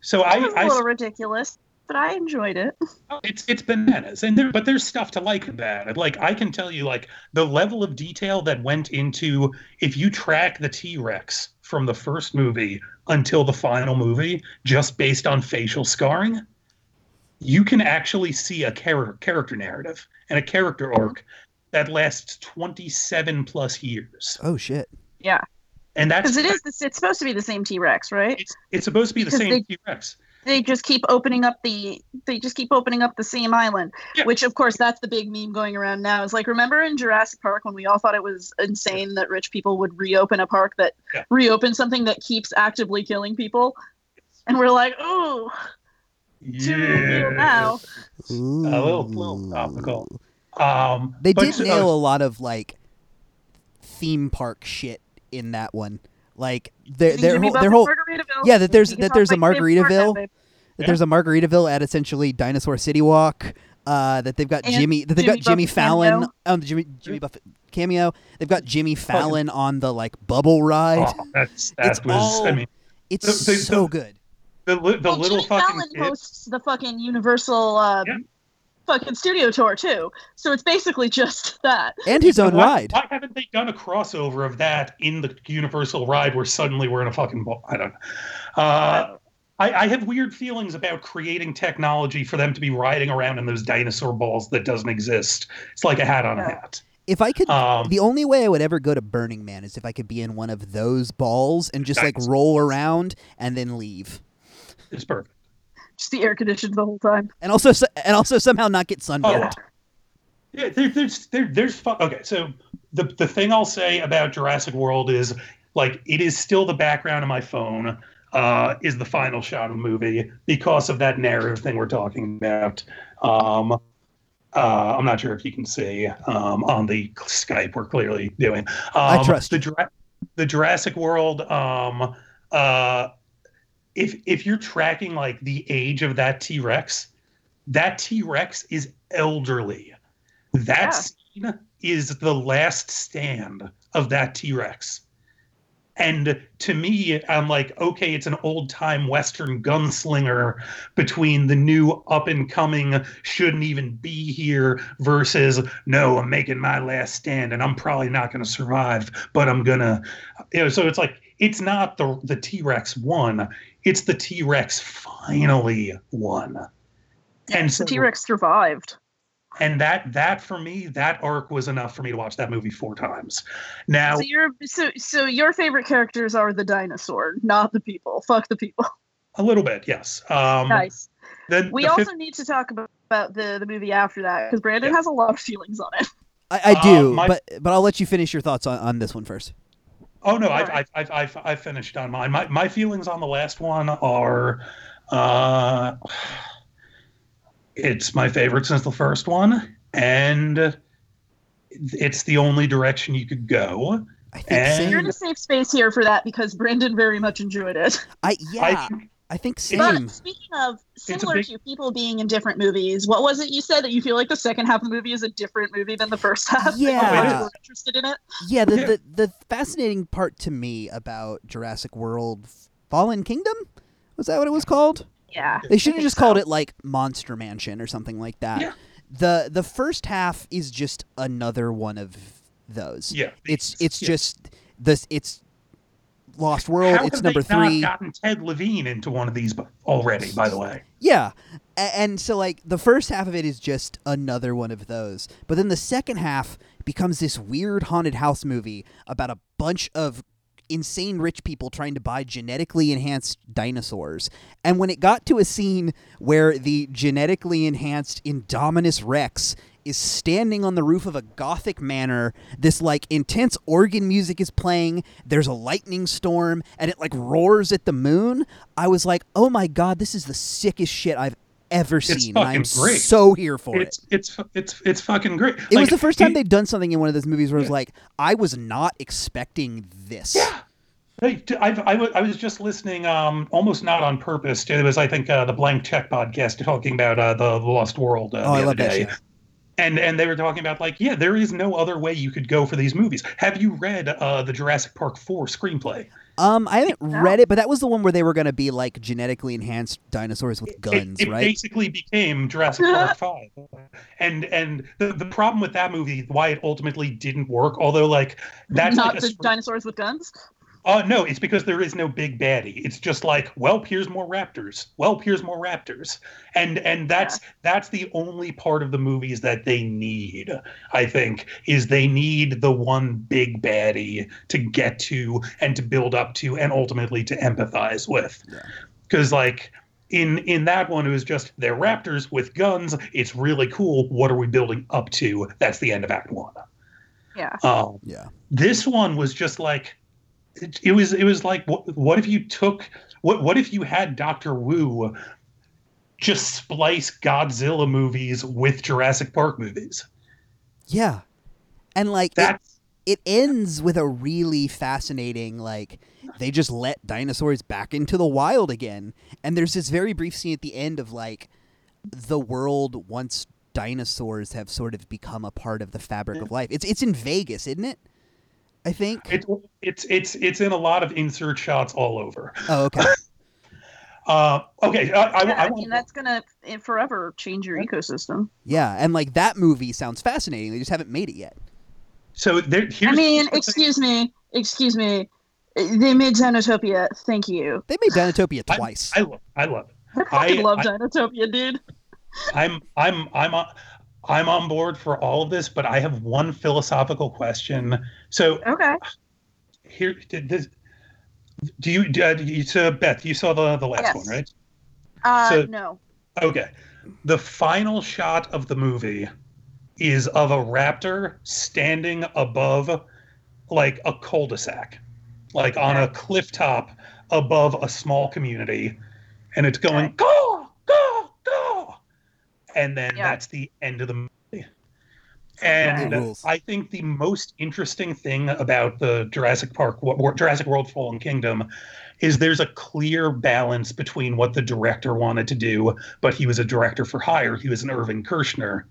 So It I, was a I little ridiculous, but I enjoyed it. Oh, it's it's bananas, and there, but there's stuff to like about it. Like I can tell you, like the level of detail that went into if you track the T Rex from the first movie until the final movie, just based on facial scarring, you can actually see a char- character narrative and a character mm-hmm. arc that lasts 27 plus years, Oh shit. Yeah, and that's because it is. It's supposed to be the same T Rex, right? It's, it's supposed to be the same T Rex. They just keep opening up the. They just keep opening up the same island, Yeah. which of course that's the big meme going around now. Is like remember in Jurassic Park when we all thought it was insane that rich people would reopen a park that Yeah. reopen something that keeps actively killing people, and we're like, oh, too real now. a little, little topical. Um, They but did so- nail a lot of like theme park shit in that one. Like their their whole, their whole Yeah, that there's- that there's a my favorite part Margaritaville. that Yeah. there's a Margaritaville at essentially Dinosaur City Walk. Uh, that they've got And Jimmy that they've Jimmy got Jimmy Buffett Fallon cameo. um the Jimmy Jimmy Buffett cameo. They've got Jimmy Fallon on the like bubble ride. Oh, that's, that It's was. all- I mean, it's the- the- so the- good. the li- the Well, little Jimmy fucking Fallon kid. hosts the fucking Universal uh, Yeah. Fucking studio tour too. So it's basically just that. And his own why, ride. Why haven't they done a crossover of that in the Universal ride where suddenly we're in a fucking ball? I don't know. Uh, I, I have weird feelings about creating technology for them to be riding around in those dinosaur balls that doesn't exist. It's like a hat on a hat. If I could Um, the only way I would ever go to Burning Man is if I could be in one of those balls and just like roll around and then leave. it's perfect. Just the air conditioned the whole time. And also and also somehow not get Oh, sunburned. Yeah, there, there's there, there's fu- okay. So the the thing I'll say about Jurassic World is like it is still the background of my phone. Uh, is the final shot of the movie because of that narrative thing we're talking about. Um, uh, I'm not sure if you can see um, on the Skype we're clearly doing. Um, I trust the. Jura- the Jurassic World. Um, uh, if if you're tracking like the age of that T Rex, that T Rex is elderly. That Yeah. scene is the last stand of that T Rex. And to me, I'm like, okay, it's an old time Western gunslinger between the new up and coming, shouldn't even be here versus, no, I'm making my last stand and I'm probably not going to survive, but I'm going to, you know, so it's like, it's not the, the T Rex one, it's the T Rex finally won. And so, The T Rex survived. and that that for me that arc was enough for me to watch that movie four times now So your so so your favorite characters are the dinosaur, not the people. Fuck the people. a little bit yes um nice. the, We the also fifth- need to talk about, about the the movie after that because Brandon Yeah. has a lot of feelings on it. I, I Uh, do, my- but but I'll let you finish your thoughts on, on this one first. Oh no I've, Alright. I've, I've, I've, I've finished on mine my, my feelings on the last one are uh it's my favorite since the first one and it's the only direction you could go I think And- You're in a safe space here for that because Brandon very much enjoyed it. I yeah, I I, think think But speaking of similar big- to people being in different movies, what was it you said that you feel like the second half of the movie is a different movie than the first half? Yeah. We're interested in it. Yeah, the, Yeah. the the fascinating part to me about Jurassic World Fallen Kingdom was that what it was called? Yeah. They should have think just called so. it like Monster Mansion or something like that. Yeah. The the first half is just another one of those. yeah It's it's yeah. just this it's Lost World. How it's have number they not three. gotten Ted Levine into one of these already by the way Yeah. And so like the first half of it is just another one of those. But then the second half becomes this weird haunted house movie about a bunch of insane rich people trying to buy genetically enhanced dinosaurs. And when it got to a scene where the genetically enhanced Indominus Rex is standing on the roof of a gothic manor, this like intense organ music is playing, there's a lightning storm, and it like roars at the moon. I was like, oh my god, this is the sickest shit I've ever seen. I'm great. so here for it. it's it's it's it's fucking great. It was the first time it- they'd done something in one of those movies where I was like, I was not expecting this. Yeah. Hey, t- I've, I, w- I was just listening, um, almost not on purpose. It was, I think, uh, the Blank Check podcast talking about uh, the, Lost World uh, Oh, I the love other that show. And and they were talking about like, yeah, there is no other way you could go for these movies. Have you read uh, the Jurassic Park four screenplay? Um, I haven't No. read it, but that was the one where they were going to be like genetically enhanced dinosaurs with It- guns, it, right? basically became Jurassic Park five, and and the, the problem with that movie, why it ultimately didn't work, although like that's Not like the str- dinosaurs with guns. Uh, no, it's because there is no big baddie. It's just like, well, here's more raptors. Well, here's more raptors, and and that's that's the only part of the movies that they need. I think is they need the one big baddie to get to and to build up to and ultimately to empathize with. Yeah. Because like in in that one, it was just they're raptors with guns. It's really cool. What are we building up to? That's the end of Act One. Yeah. Um, yeah. this one was just like it, it was it was like what, what if you took what what if you had Doctor Wu just splice Godzilla movies with Jurassic Park movies Yeah. And like it, that's it ends with a really fascinating like they just let dinosaurs back into the wild again. And there's this very brief scene at the end of like the world once dinosaurs have sort of become a part of the fabric hmm. of life. It's it's in Vegas, isn't it? I think. it, it's it's it's in a lot of insert shots all over oh, okay. uh okay I, I, yeah, I, I, want- mean that's gonna forever change your ecosystem. Yeah, and like that movie sounds fascinating. They just haven't made it yet. so there here's I mean, here's thing. excuse me, excuse me. They made Dinotopia. Thank you. They made Dinotopia twice. I love I love it I fucking I- love I- Dinotopia, dude. I'm I'm I'm on I'm on board for all of this, but I have one philosophical question. So Okay. here did this do you do uh, you so beth you saw the the last Yes. one right Uh, So- no. okay the final shot of the movie is of a raptor standing above like a cul-de-sac like on a cliff top above a small community and it's going Okay. And then Yeah. that's the end of the movie and It. I think the most interesting thing about the Jurassic Park, Wa- Jurassic World Fallen Kingdom, is there's a clear balance between what the director wanted to do, but he was a director for hire. He was an Irvin Kershner,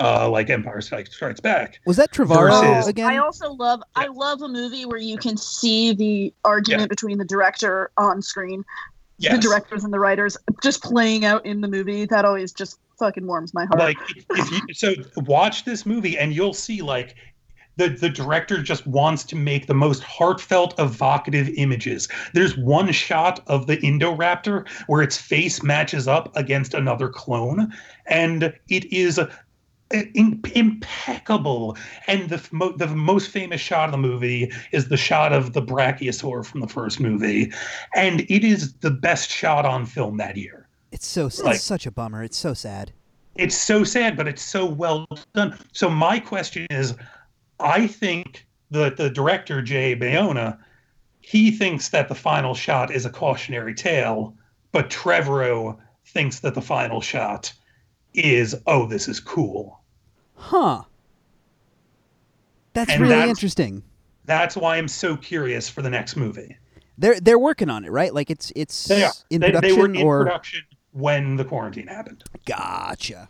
uh, like Empire Strikes, Strikes Back. Was that Trevorrow Versus- again? I also love I love a movie where you can see the argument between the director on screen, the directors and the writers just playing out in the movie. That always just fucking warms my heart. like if you so watch this movie and you'll see like the the director just wants to make the most heartfelt evocative images. There's one shot of the indoraptor where its face matches up against another clone and it is uh, im- impeccable. And the mo- the most famous shot of the movie is the shot of the brachiosaur from the first movie. And it is the best shot on film that year It's so it's Like- such a bummer. It's so sad. it's so sad, but it's so well done. So my question is, I think the the director Jay Bayona, he thinks that the final shot is a cautionary tale, but Trevorrow thinks that the final shot is, oh, this is cool. Huh. That's And really that's- interesting. That's why I'm so curious for the next movie. They're they're working on it, right? Like it's it's in They, production they were in or production when the quarantine happened. gotcha.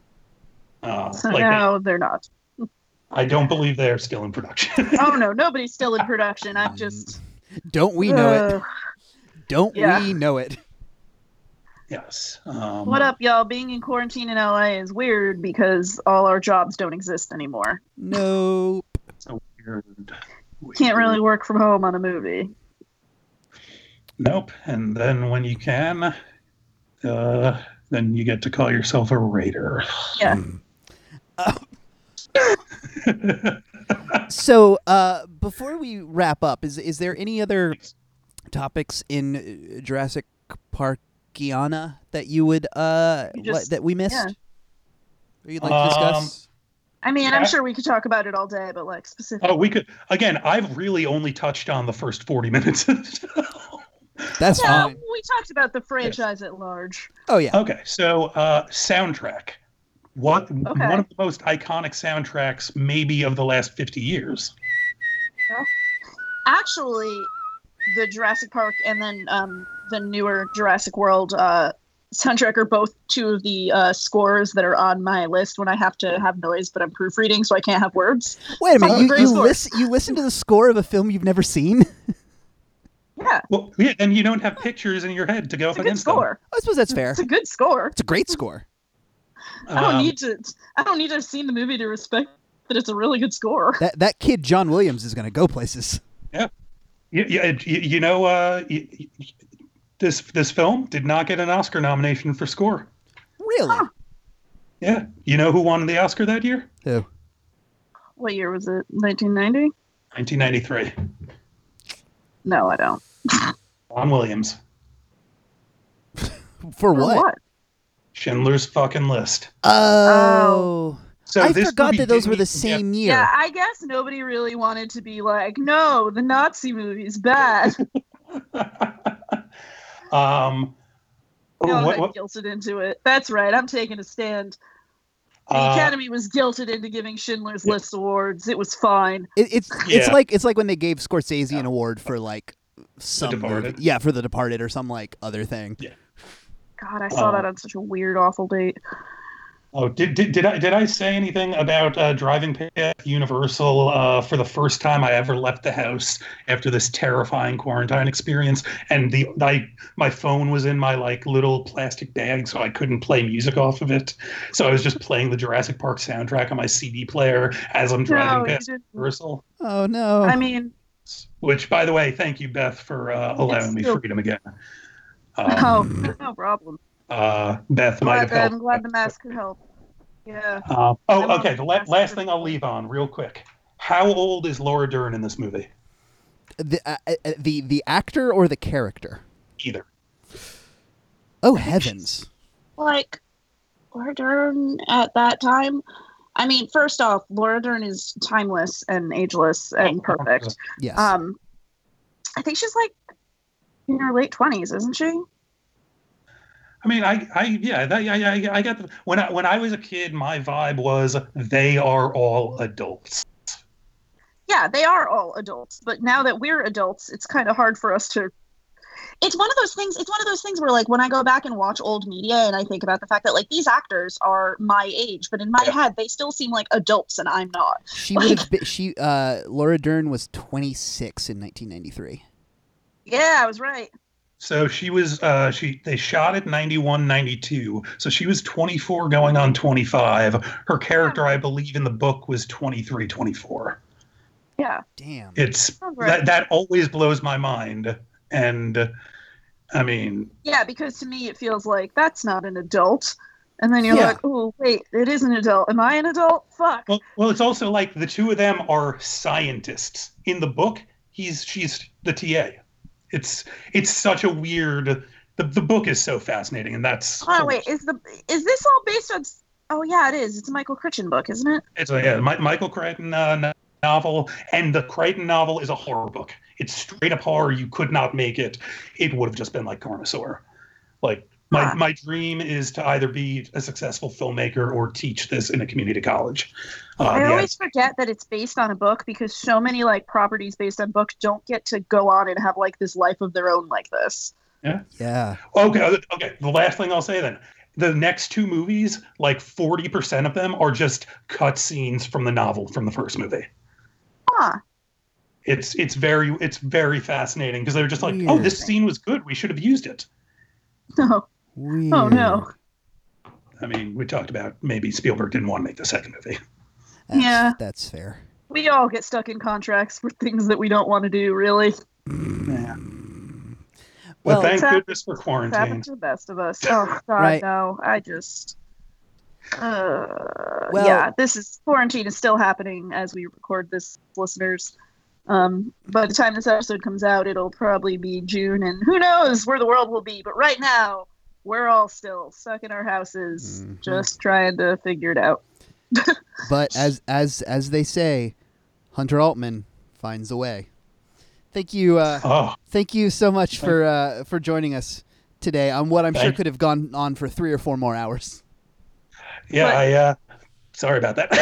so Uh, like they- no, they're not. I don't believe they're still in production. Oh no, nobody's still in production. I'm just Don't we know it? Don't yeah. we know it? yes. Um, What up, y'all? Being in quarantine in LA is weird because all our jobs don't exist anymore. Nope. So weird. Can't really work from home on a movie. Nope. And then when you can, uh, then you get to call yourself a raider. Yeah. So, uh, before we wrap up, is is there any other topics in uh, Jurassic Parkiana that you would uh You li- just- that we missed? yeah. Or you'd like to discuss? I mean, I'm sure we could talk about it all day, but like specific. oh, we could again. I've really only touched on the first forty minutes. of the show. That's no, fine. we talked about the franchise at large. Oh yeah. okay, so uh, soundtrack. What Okay. one of the most iconic soundtracks, maybe of the last fifty years? Actually, the Jurassic Park and then um, the newer Jurassic World uh, soundtrack are both two of the uh, scores that are on my list when I have to have noise, but I'm proofreading, so I can't have words. Wait a minute. You, you, listen, you listen to the score of a film you've never seen? Yeah, Well, yeah, and you don't have pictures in your head to go it's up a good against them. score. I suppose that's fair. It's a good score. It's a great score. I don't Um, need to. I don't need to have seen the movie to respect that it's a really good score. That that kid John Williams is going to go places. Yeah, yeah. You, you know, uh, y- y- this this film did not get an Oscar nomination for score. Really? Yeah, you know who won the Oscar that year? Who? What year was it? 1990? 1993. No, I don't. John Williams. For For what? Schindler's fucking List. Oh. So I this forgot that those were the even get- same year. Yeah, I guess nobody really wanted to be like, no, the Nazi movie's bad. um, oh, no, what, I what, guilted into it. That's right. I'm taking a stand. The uh, Academy was guilted into giving Schindler's List awards. It was fine. It, it's it's Yeah. like it's like when they gave Scorsese an award for like some Departed. movie. yeah for The Departed or some like other thing. Yeah. God, I saw Um, that on such a weird, awful date. Oh, did, did, did I did I say anything about uh, driving past Universal uh, for the first time I ever left the house after this terrifying quarantine experience? And the I, my phone was in my like little plastic bag, so I couldn't play music off of it. So I was just playing the Jurassic Park soundtrack on my CD player as I'm driving No, past. Universal. Oh no. I mean, Which, by the way, thank you, Beth, for uh, allowing me freedom again. oh, Um, no problem. uh, Beth might have helped. I'm glad the mask could help. Yeah. Uh, oh, okay. the The la- last last thing I'll leave on real quick. How old is Laura Dern in this movie? the uh, uh, the the actor or the character? Either. Oh heavens. like Laura Dern at that time. I mean, first off, Laura Dern is timeless and ageless and perfect. Yes. Um, I think she's like in her late twenties, isn't she? I mean, I, I, yeah, that, I, I, I got the, when I, when I was a kid, my vibe was they are all adults. Yeah, they are all adults, but now that we're adults, it's kind of hard for us to. It's one of those things. It's one of those things where, like, when I go back and watch old media, and I think about the fact that, like, these actors are my age, but in my Yeah. head, they still seem like adults, and I'm not. she would have been, she uh Laura Dern was 26 in 1993. Yeah, I was right. So she was, uh, she, they shot it 91, 92. So she was 24 going on 25. Her character, I believe in the book was 23, 24. Yeah, Damn. It's right. that, that always blows my mind. And uh, I mean, Yeah, because to me it feels like that's not an adult. And then you're Yeah. like, oh, wait, it is an adult. Am I an adult? Fuck. Well, well, it's also like the two of them are scientists. In the book, he's she's the TA. It's it's such a weird. The, the book is so fascinating, and that's. Oh, wait, is the is this all based on? Oh, yeah, it is. It's a Michael Crichton book, isn't it? It's a yeah, Michael Crichton uh, novel, and the Crichton novel is a horror book. It's straight up horror. You could not make it. It would have just been like Carnosaur. Like my my dream is to either be a successful filmmaker or teach this in a community college. Uh, I yeah. always forget that it's based on a book because so many like properties based on books don't get to go on and have like this life of their own like this. Yeah. Yeah. Okay, okay. The last thing I'll say then. The next two movies, like 40% of them are just cut scenes from the novel from the first movie. Huh. It's it's very it's very fascinating because they're just like, oh, this scene was good. We should have used it. No. Weird. Oh no. I mean, we talked about maybe Spielberg didn't want to make the second movie. That's, Yeah. That's fair. We all get stuck in contracts for things that we don't want to do, really. Yeah. Well, but thank it's goodness for It's quarantine. happened to the best of us. Oh God, Right. no! I just, uh, Well- yeah. This is quarantine is still happening as we record this, listeners. Um, by the time this episode comes out, it'll probably be June, and who knows where the world will be. But right now, we're all still stuck in our houses, Mhm. just trying to figure it out. But as as as they say, Hunter Altman finds a way. Thank you. Uh, Oh, thank you so much for uh, for joining us today on what I'm sure could have gone on for three or four more hours. yeah, But- I uh sorry about that.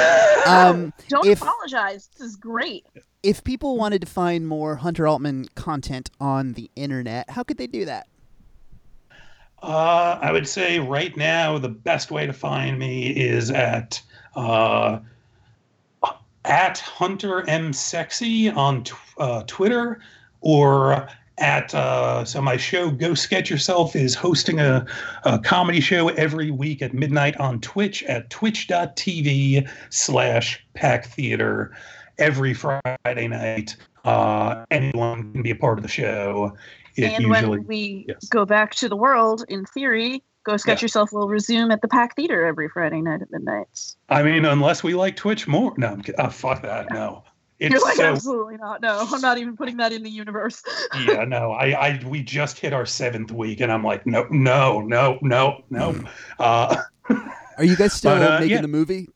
Um, Don't if apologize. This is great. If people wanted to find more Hunter Altman content on the internet, how could they do that? Uh, I would say right now the best way to find me is at uh, at Hunter M Sexy on uh, Twitter or at uh, so my show Go Sketch Yourself is hosting a, a comedy show every week at midnight on Twitch at twitch.tv slash pack theater every Friday night. Uh, anyone can be a part of the show. It and usually when we yes. go back to the world, in theory, Go Sketch Yeah. Yourself will resume at the Pack Theater every Friday night at midnight. I mean, unless we like Twitch more. No, I'm kidding. Oh, fuck that. No. It's You're like, so absolutely not. No, I'm not even putting that in the universe. yeah, no. I, I we just hit our seventh week, and I'm like, no, no, no, no, no. Uh, Are you guys still But, uh, making yeah. the movie?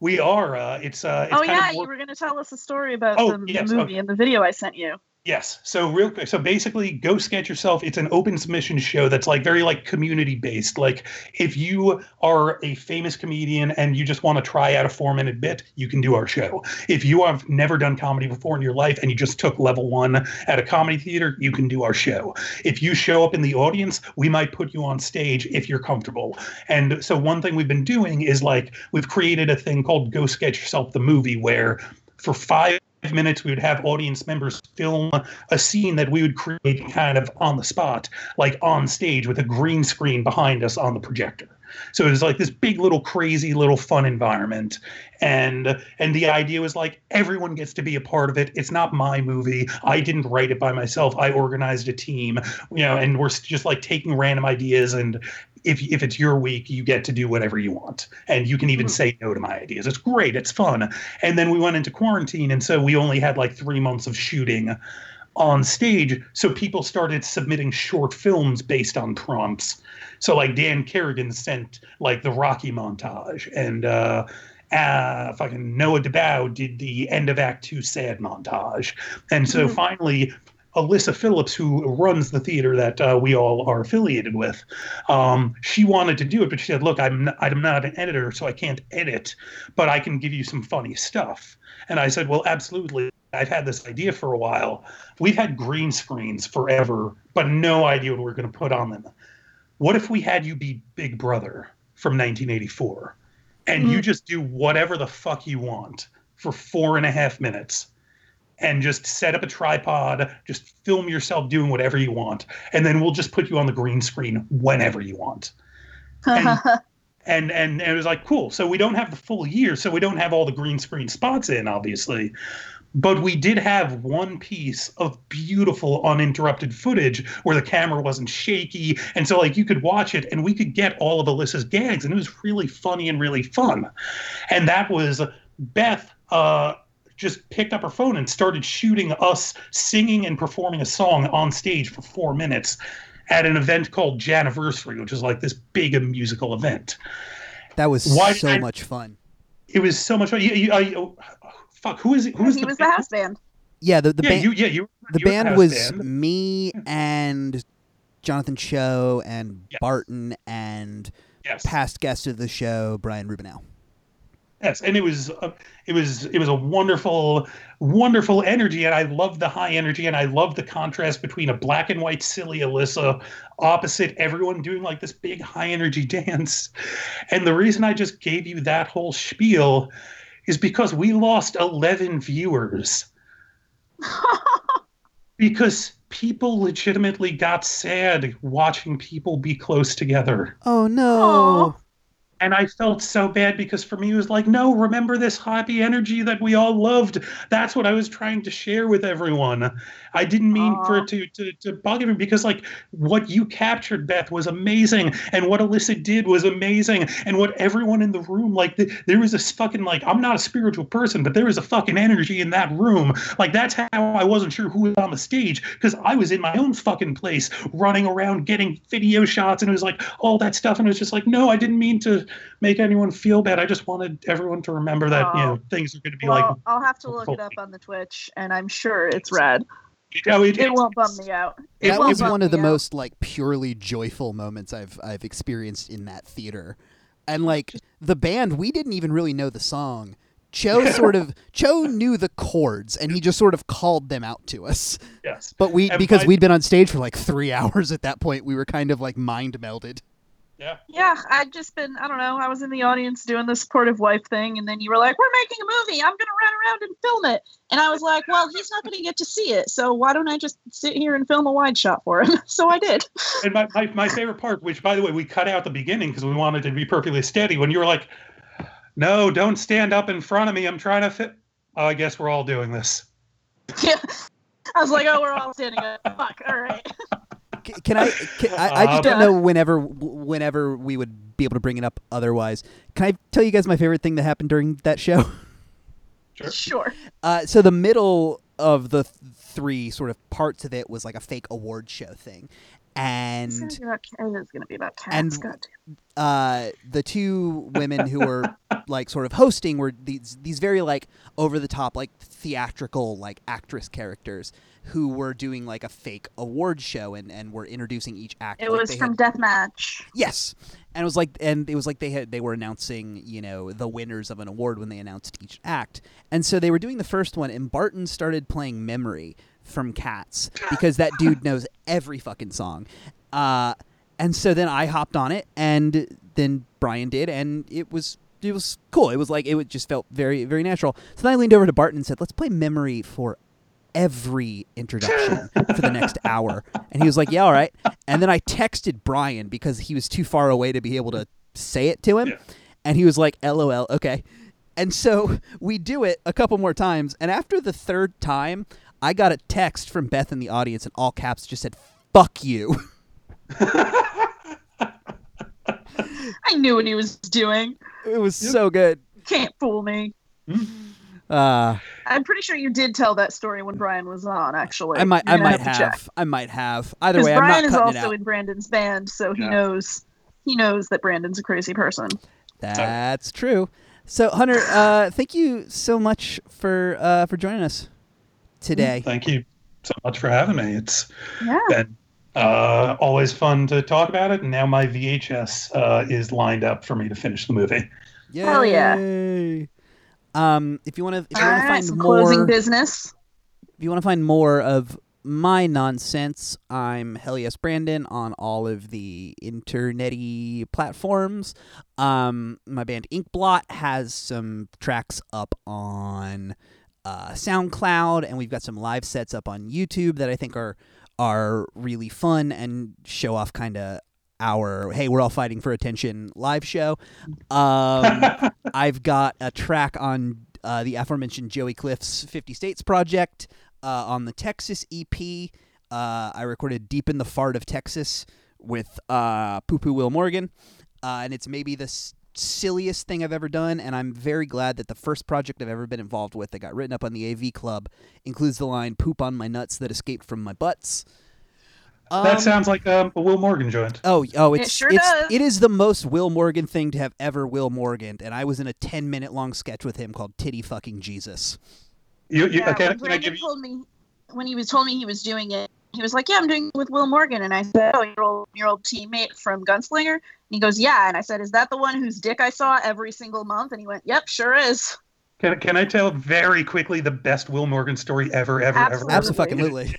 We are. Uh, it's uh, it's oh yeah, of you were going to tell us a story about Oh, the, yes, the movie and the video I sent you. Yes. So real quick. So basically, go sketch yourself. It's an open submission show that's like very like community based. Like if you are a famous comedian and you just want to try out a four minute bit, you can do our show. If you have never done comedy before in your life and you just took level one at a comedy theater, you can do our show. If you show up in the audience, we might put you on stage if you're comfortable. And so one thing we've been doing is like we've created a thing called Go Sketch Yourself the movie where for five minutes we would have audience members film a scene that we would create kind of on the spot like on stage with a green screen behind us on the projector. So it was like this big little crazy little fun environment. And and the idea was like everyone gets to be a part of it. It's not my movie. I didn't write it by myself. I organized a team you know and we're just like taking random ideas and if if it's your week, you get to do whatever you want, and you can even Mhm. say no to my ideas. It's great, it's fun. And then we went into quarantine, and so we only had like three months of shooting on stage. So people started submitting short films based on prompts. So like Dan Kerrigan sent like the Rocky montage, and uh, uh, fucking Noah DeBow did the end of Act Two sad montage, and so Mhm. finally. Alyssa Phillips, who runs the theater that uh, we all are affiliated with, um, she wanted to do it, but she said, "Look, I'm not, I'm not an editor, so I can't edit, but I can give you some funny stuff." And I said, "Well, absolutely. I've had this idea for a while. We've had green screens forever, but no idea what we're going to put on them. What if we had you be Big Brother from 1984, and you just do whatever the fuck you want for four and a half minutes?" And just set up a tripod, just film yourself doing whatever you want, and then we'll just put you on the green screen whenever you want. And- And and, and it was like cool. So we don't have the full year, so we don't have all the green screen spots in, obviously. But we did have one piece of beautiful uninterrupted footage where the camera wasn't shaky. And so like you could watch it and we could get all of Alyssa's gags and it was really funny and really fun. And that was Beth uh just picked up her phone and started shooting us singing and performing a song on stage for four minutes at an event called Janiversary, which is like this big musical event. That was Why so I- much fun. It was so much fun. You, you, I- oh, fuck, who is it? Who is he the was the band? house band. Yeah, the the yeah, band you, yeah, you. the you band house was band. me and Jonathan Cho and Yes. Barton and Yes. past guest of the show Brian Rubinow. Yes, and it was uh, it was it was a wonderful wonderful energy, and I loved the high energy, and I loved the contrast between a black and white silly Alyssa opposite everyone doing like this big high energy dance. And the reason I just gave you that whole spiel is because we lost eleven viewers because people legitimately got sad watching people be close together. Oh no. Aw. And I felt so bad because for me it was like, no, remember this happy energy that we all loved. That's what I was trying to share with everyone. I didn't mean for it to, to to bug everyone because like what you captured, Beth, was amazing, and what Alyssa did was amazing, and what everyone in the room like th- there was this fucking like I'm not a spiritual person, but there was a fucking energy in that room. Like that's how I wasn't sure who was on the stage because I was in my own fucking place running around getting video shots, and it was like all that stuff, and it was just like, no, I didn't mean to make anyone feel bad. I just wanted everyone to remember that you know Oh. things are going to be well, like. I'll have to look it up on the Twitch, and I'm sure it's red. Oh, it, It won't bum me out. It that was one of the out. most like purely joyful moments I've I've experienced in that theater. And like the band, we didn't even really know the song Cho sort of Cho knew the chords and he just sort of called them out to us. Yes. But we And because by- we'd been on stage for like three hours at that point, we were kind of like mind melded. Yeah. Yeah, I'd just been, I don't know, I was in the audience doing the supportive wife thing, and then you were like, we're making a movie. I'm going to run around and film it. And I was like, well, he's not going to get to see it. So why don't I just sit here and film a wide shot for him? so I did. And my, my, my favorite part, which by the way we cut out the beginning because we wanted to be perfectly steady, when you were like, "No, don't stand up in front of me. I'm trying to fit." Oh, I guess we're all doing this. Yeah. I was like, oh, we're all standing up. Fuck. All right. C- Can I? Can, I, I just don't Uh, know whenever whenever we would be able to bring it up. Otherwise, can I tell you guys my favorite thing that happened during that show? Sure. Sure. Uh, so the middle of the th- three sort of parts of it was like a fake award show thing, It's and gonna be about, it is going to be about cats. and- uh, the two women who were like sort of hosting were these these very like over the top like theatrical like actress characters who were doing like a fake award show and and were introducing each act. It like, was from had- Deathmatch. Yes, and it was like, and it was like they had they were announcing, you know, the winners of an award when they announced each act, and so they were doing the first one, and Barton started playing "Memory" from Cats because that dude knows every fucking song, uh, and so then I hopped on it, and then Brian did, and it was it was cool. It was like it just felt very very natural. So then I leaned over to Barton and said, "Let's play "Memory" for." Every introduction for the next hour, and he was like, "Yeah, all right." And then I texted Brian because he was too far away to be able to say it to him. Yeah. And he was like, LOL, okay. And so we do it a couple more times. And after the third time, I got a text from Beth in the audience, and all caps just said, fuck you. I knew what he was doing. It was so good. Can't fool me. Uh, I'm pretty sure you did tell that story when Brian was on. Actually, I might, I might to have. I might have. Either Because way, I'm Brian not is cutting it also in Brandon's band, so he Yeah. knows he knows that Brandon's a crazy person. That's true. So, Hunter, uh, thank you so much for uh, for joining us today. Thank you so much for having me. It's Yeah. been uh, always fun to talk about it, and now my VHS uh, is lined up for me to finish the movie. Hell yeah. Yay. Um, if you want to, if you want to find some more, closing business. if you want to find more of my nonsense, I'm Hell Yes Brandon on all of the internety platforms. Um, my band Inkblot has some tracks up on uh, SoundCloud, and we've got some live sets up on YouTube that I think are are really fun and show off kind of our hey we're all fighting for attention live show. Um, I've got a track on uh, the aforementioned Joey Cliff's 50 States project uh, on the Texas EP. Uh, I recorded Deep in the Fart of Texas with uh, Poo Poo Will Morgan. Uh, and it's maybe the s- silliest thing I've ever done. And I'm very glad that the first project I've ever been involved with that got written up on the AV Club includes the line "Poop on my nuts that escaped from my butts." that Um, sounds like um, a Will Morgan joint. Oh, oh, it's sure it's does. it is the most Will Morgan thing to have ever Will Morgan, and I was in a ten minute long sketch with him called "Titty Fucking Jesus." You, you, Yeah, okay, when can I Brandon give you? told me when he was told me he was doing it, he was like, "Yeah, I'm doing it with Will Morgan," and I said, "Oh, your old your old teammate from Gunslinger." And he goes, "Yeah," and I said, "Is that the one whose dick I saw every single month?" And he went, "Yep, sure is." Can, can I tell very quickly the best Will Morgan story ever, ever, Absolutely. ever? Absolutely.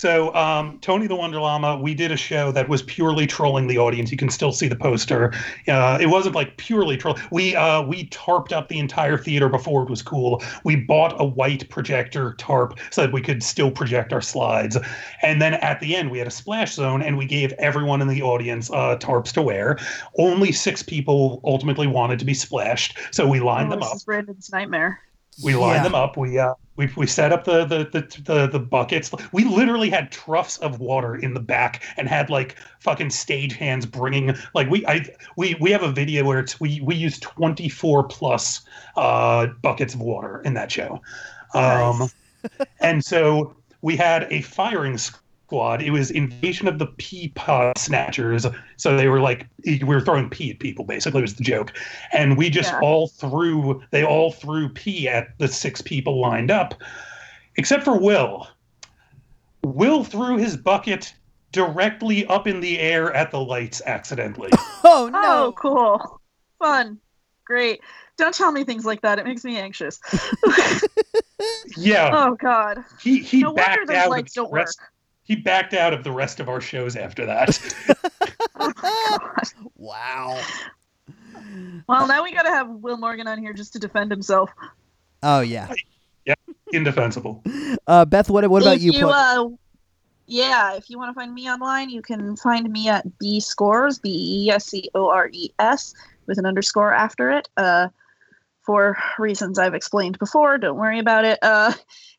So, um, Tony the Wonder Llama, we did a show that was purely trolling the audience. You can still see the poster. Uh, it wasn't like purely troll. We uh, we tarped up the entire theater before it was cool. We bought a white projector tarp so that we could still project our slides. And then at the end, we had a splash zone, and we gave everyone in the audience uh, tarps to wear. Only six people ultimately wanted to be splashed, so we lined Oh, them this up. is Brandon's nightmare. We lined Yeah. them up. We uh we, we set up the, the the the the buckets. We literally had troughs of water in the back and had like fucking stage hands bringing like we I we we have a video where it's we we use 24 plus uh buckets of water in that show. Um and so we had a firing squad. It was invasion of the pea pod snatchers. So they were like we were throwing pee at people basically was the joke. And we just Yeah. all threw they all threw pee at the six people lined up, except for Will. Will threw his bucket directly up in the air at the lights accidentally. Oh no! Oh, cool, fun. Great. Don't tell me things like that. It makes me anxious. Yeah, oh God. he he No wonder backed those out. Lights don't work. Rest, he backed out of the rest of our shows after that. Oh, Wow. Well, now we gotta have Will Morgan on here just to defend himself. Oh yeah. Yeah, indefensible. Uh, Beth, what what about if you? you Pl- uh, yeah, if you want to find me online, you can find me at B Scores, B E S C O R E S, with an underscore after it. Uh, for reasons I've explained before, don't worry about it. Uh,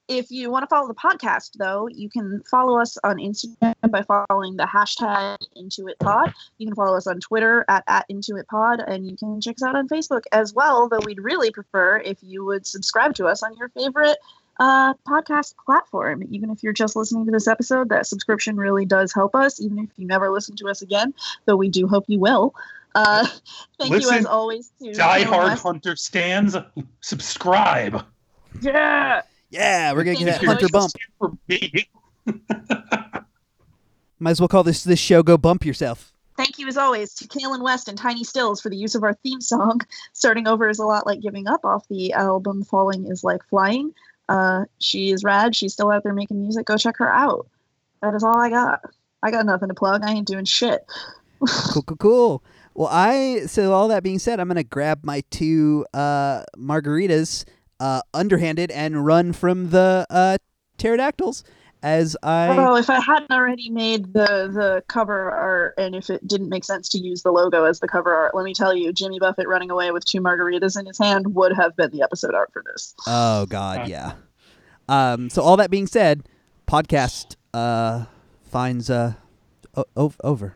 if you want to follow the podcast, though, you can follow us on Instagram by following the hashtag IntuitPod. You can follow us on Twitter at, at IntuitPod, and you can check us out on Facebook as well, though we'd really prefer if you would subscribe to us on your favorite uh, podcast platform. Even if you're just listening to this episode, that subscription really does help us, even if you never listen to us again, though we do hope you will. Uh, thank you Listen, as always to Die Hard West. Hunter stands. Subscribe. Yeah. yeah, we're gonna Thank get that hunter bump. For me. Might as well call this this show "Go Bump Yourself." Thank you as always to Kaylin West and Tiny Stills for the use of our theme song. Starting over is a lot like giving up off the album Falling is Like Flying. Uh, she is rad. She's still out there making music. Go check her out. That is all I got. I got nothing to plug. I ain't doing shit. Cool, cool, cool. Well, I so all that being said, I'm gonna grab my two uh, margaritas, uh, underhanded, and run from the uh, pterodactyls as I. Oh, if I hadn't already made the the cover art, and if it didn't make sense to use the logo as the cover art, let me tell you, Jimmy Buffett running away with two margaritas in his hand would have been the episode art for this. Oh God, yeah. Um. So all that being said, podcast uh finds uh o- o- over.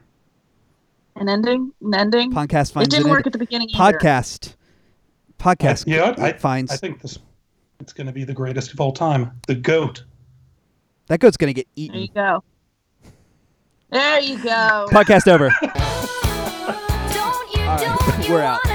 An ending, an ending. Podcast finds. It didn't an work end- at the beginning either. podcast. Podcast. You know what? I- it finds I think this it's going to be the greatest of all time. The goat. that goat's gonna get eaten. There you go. There you go. Podcast over. Don't you, don't you we're out. wanna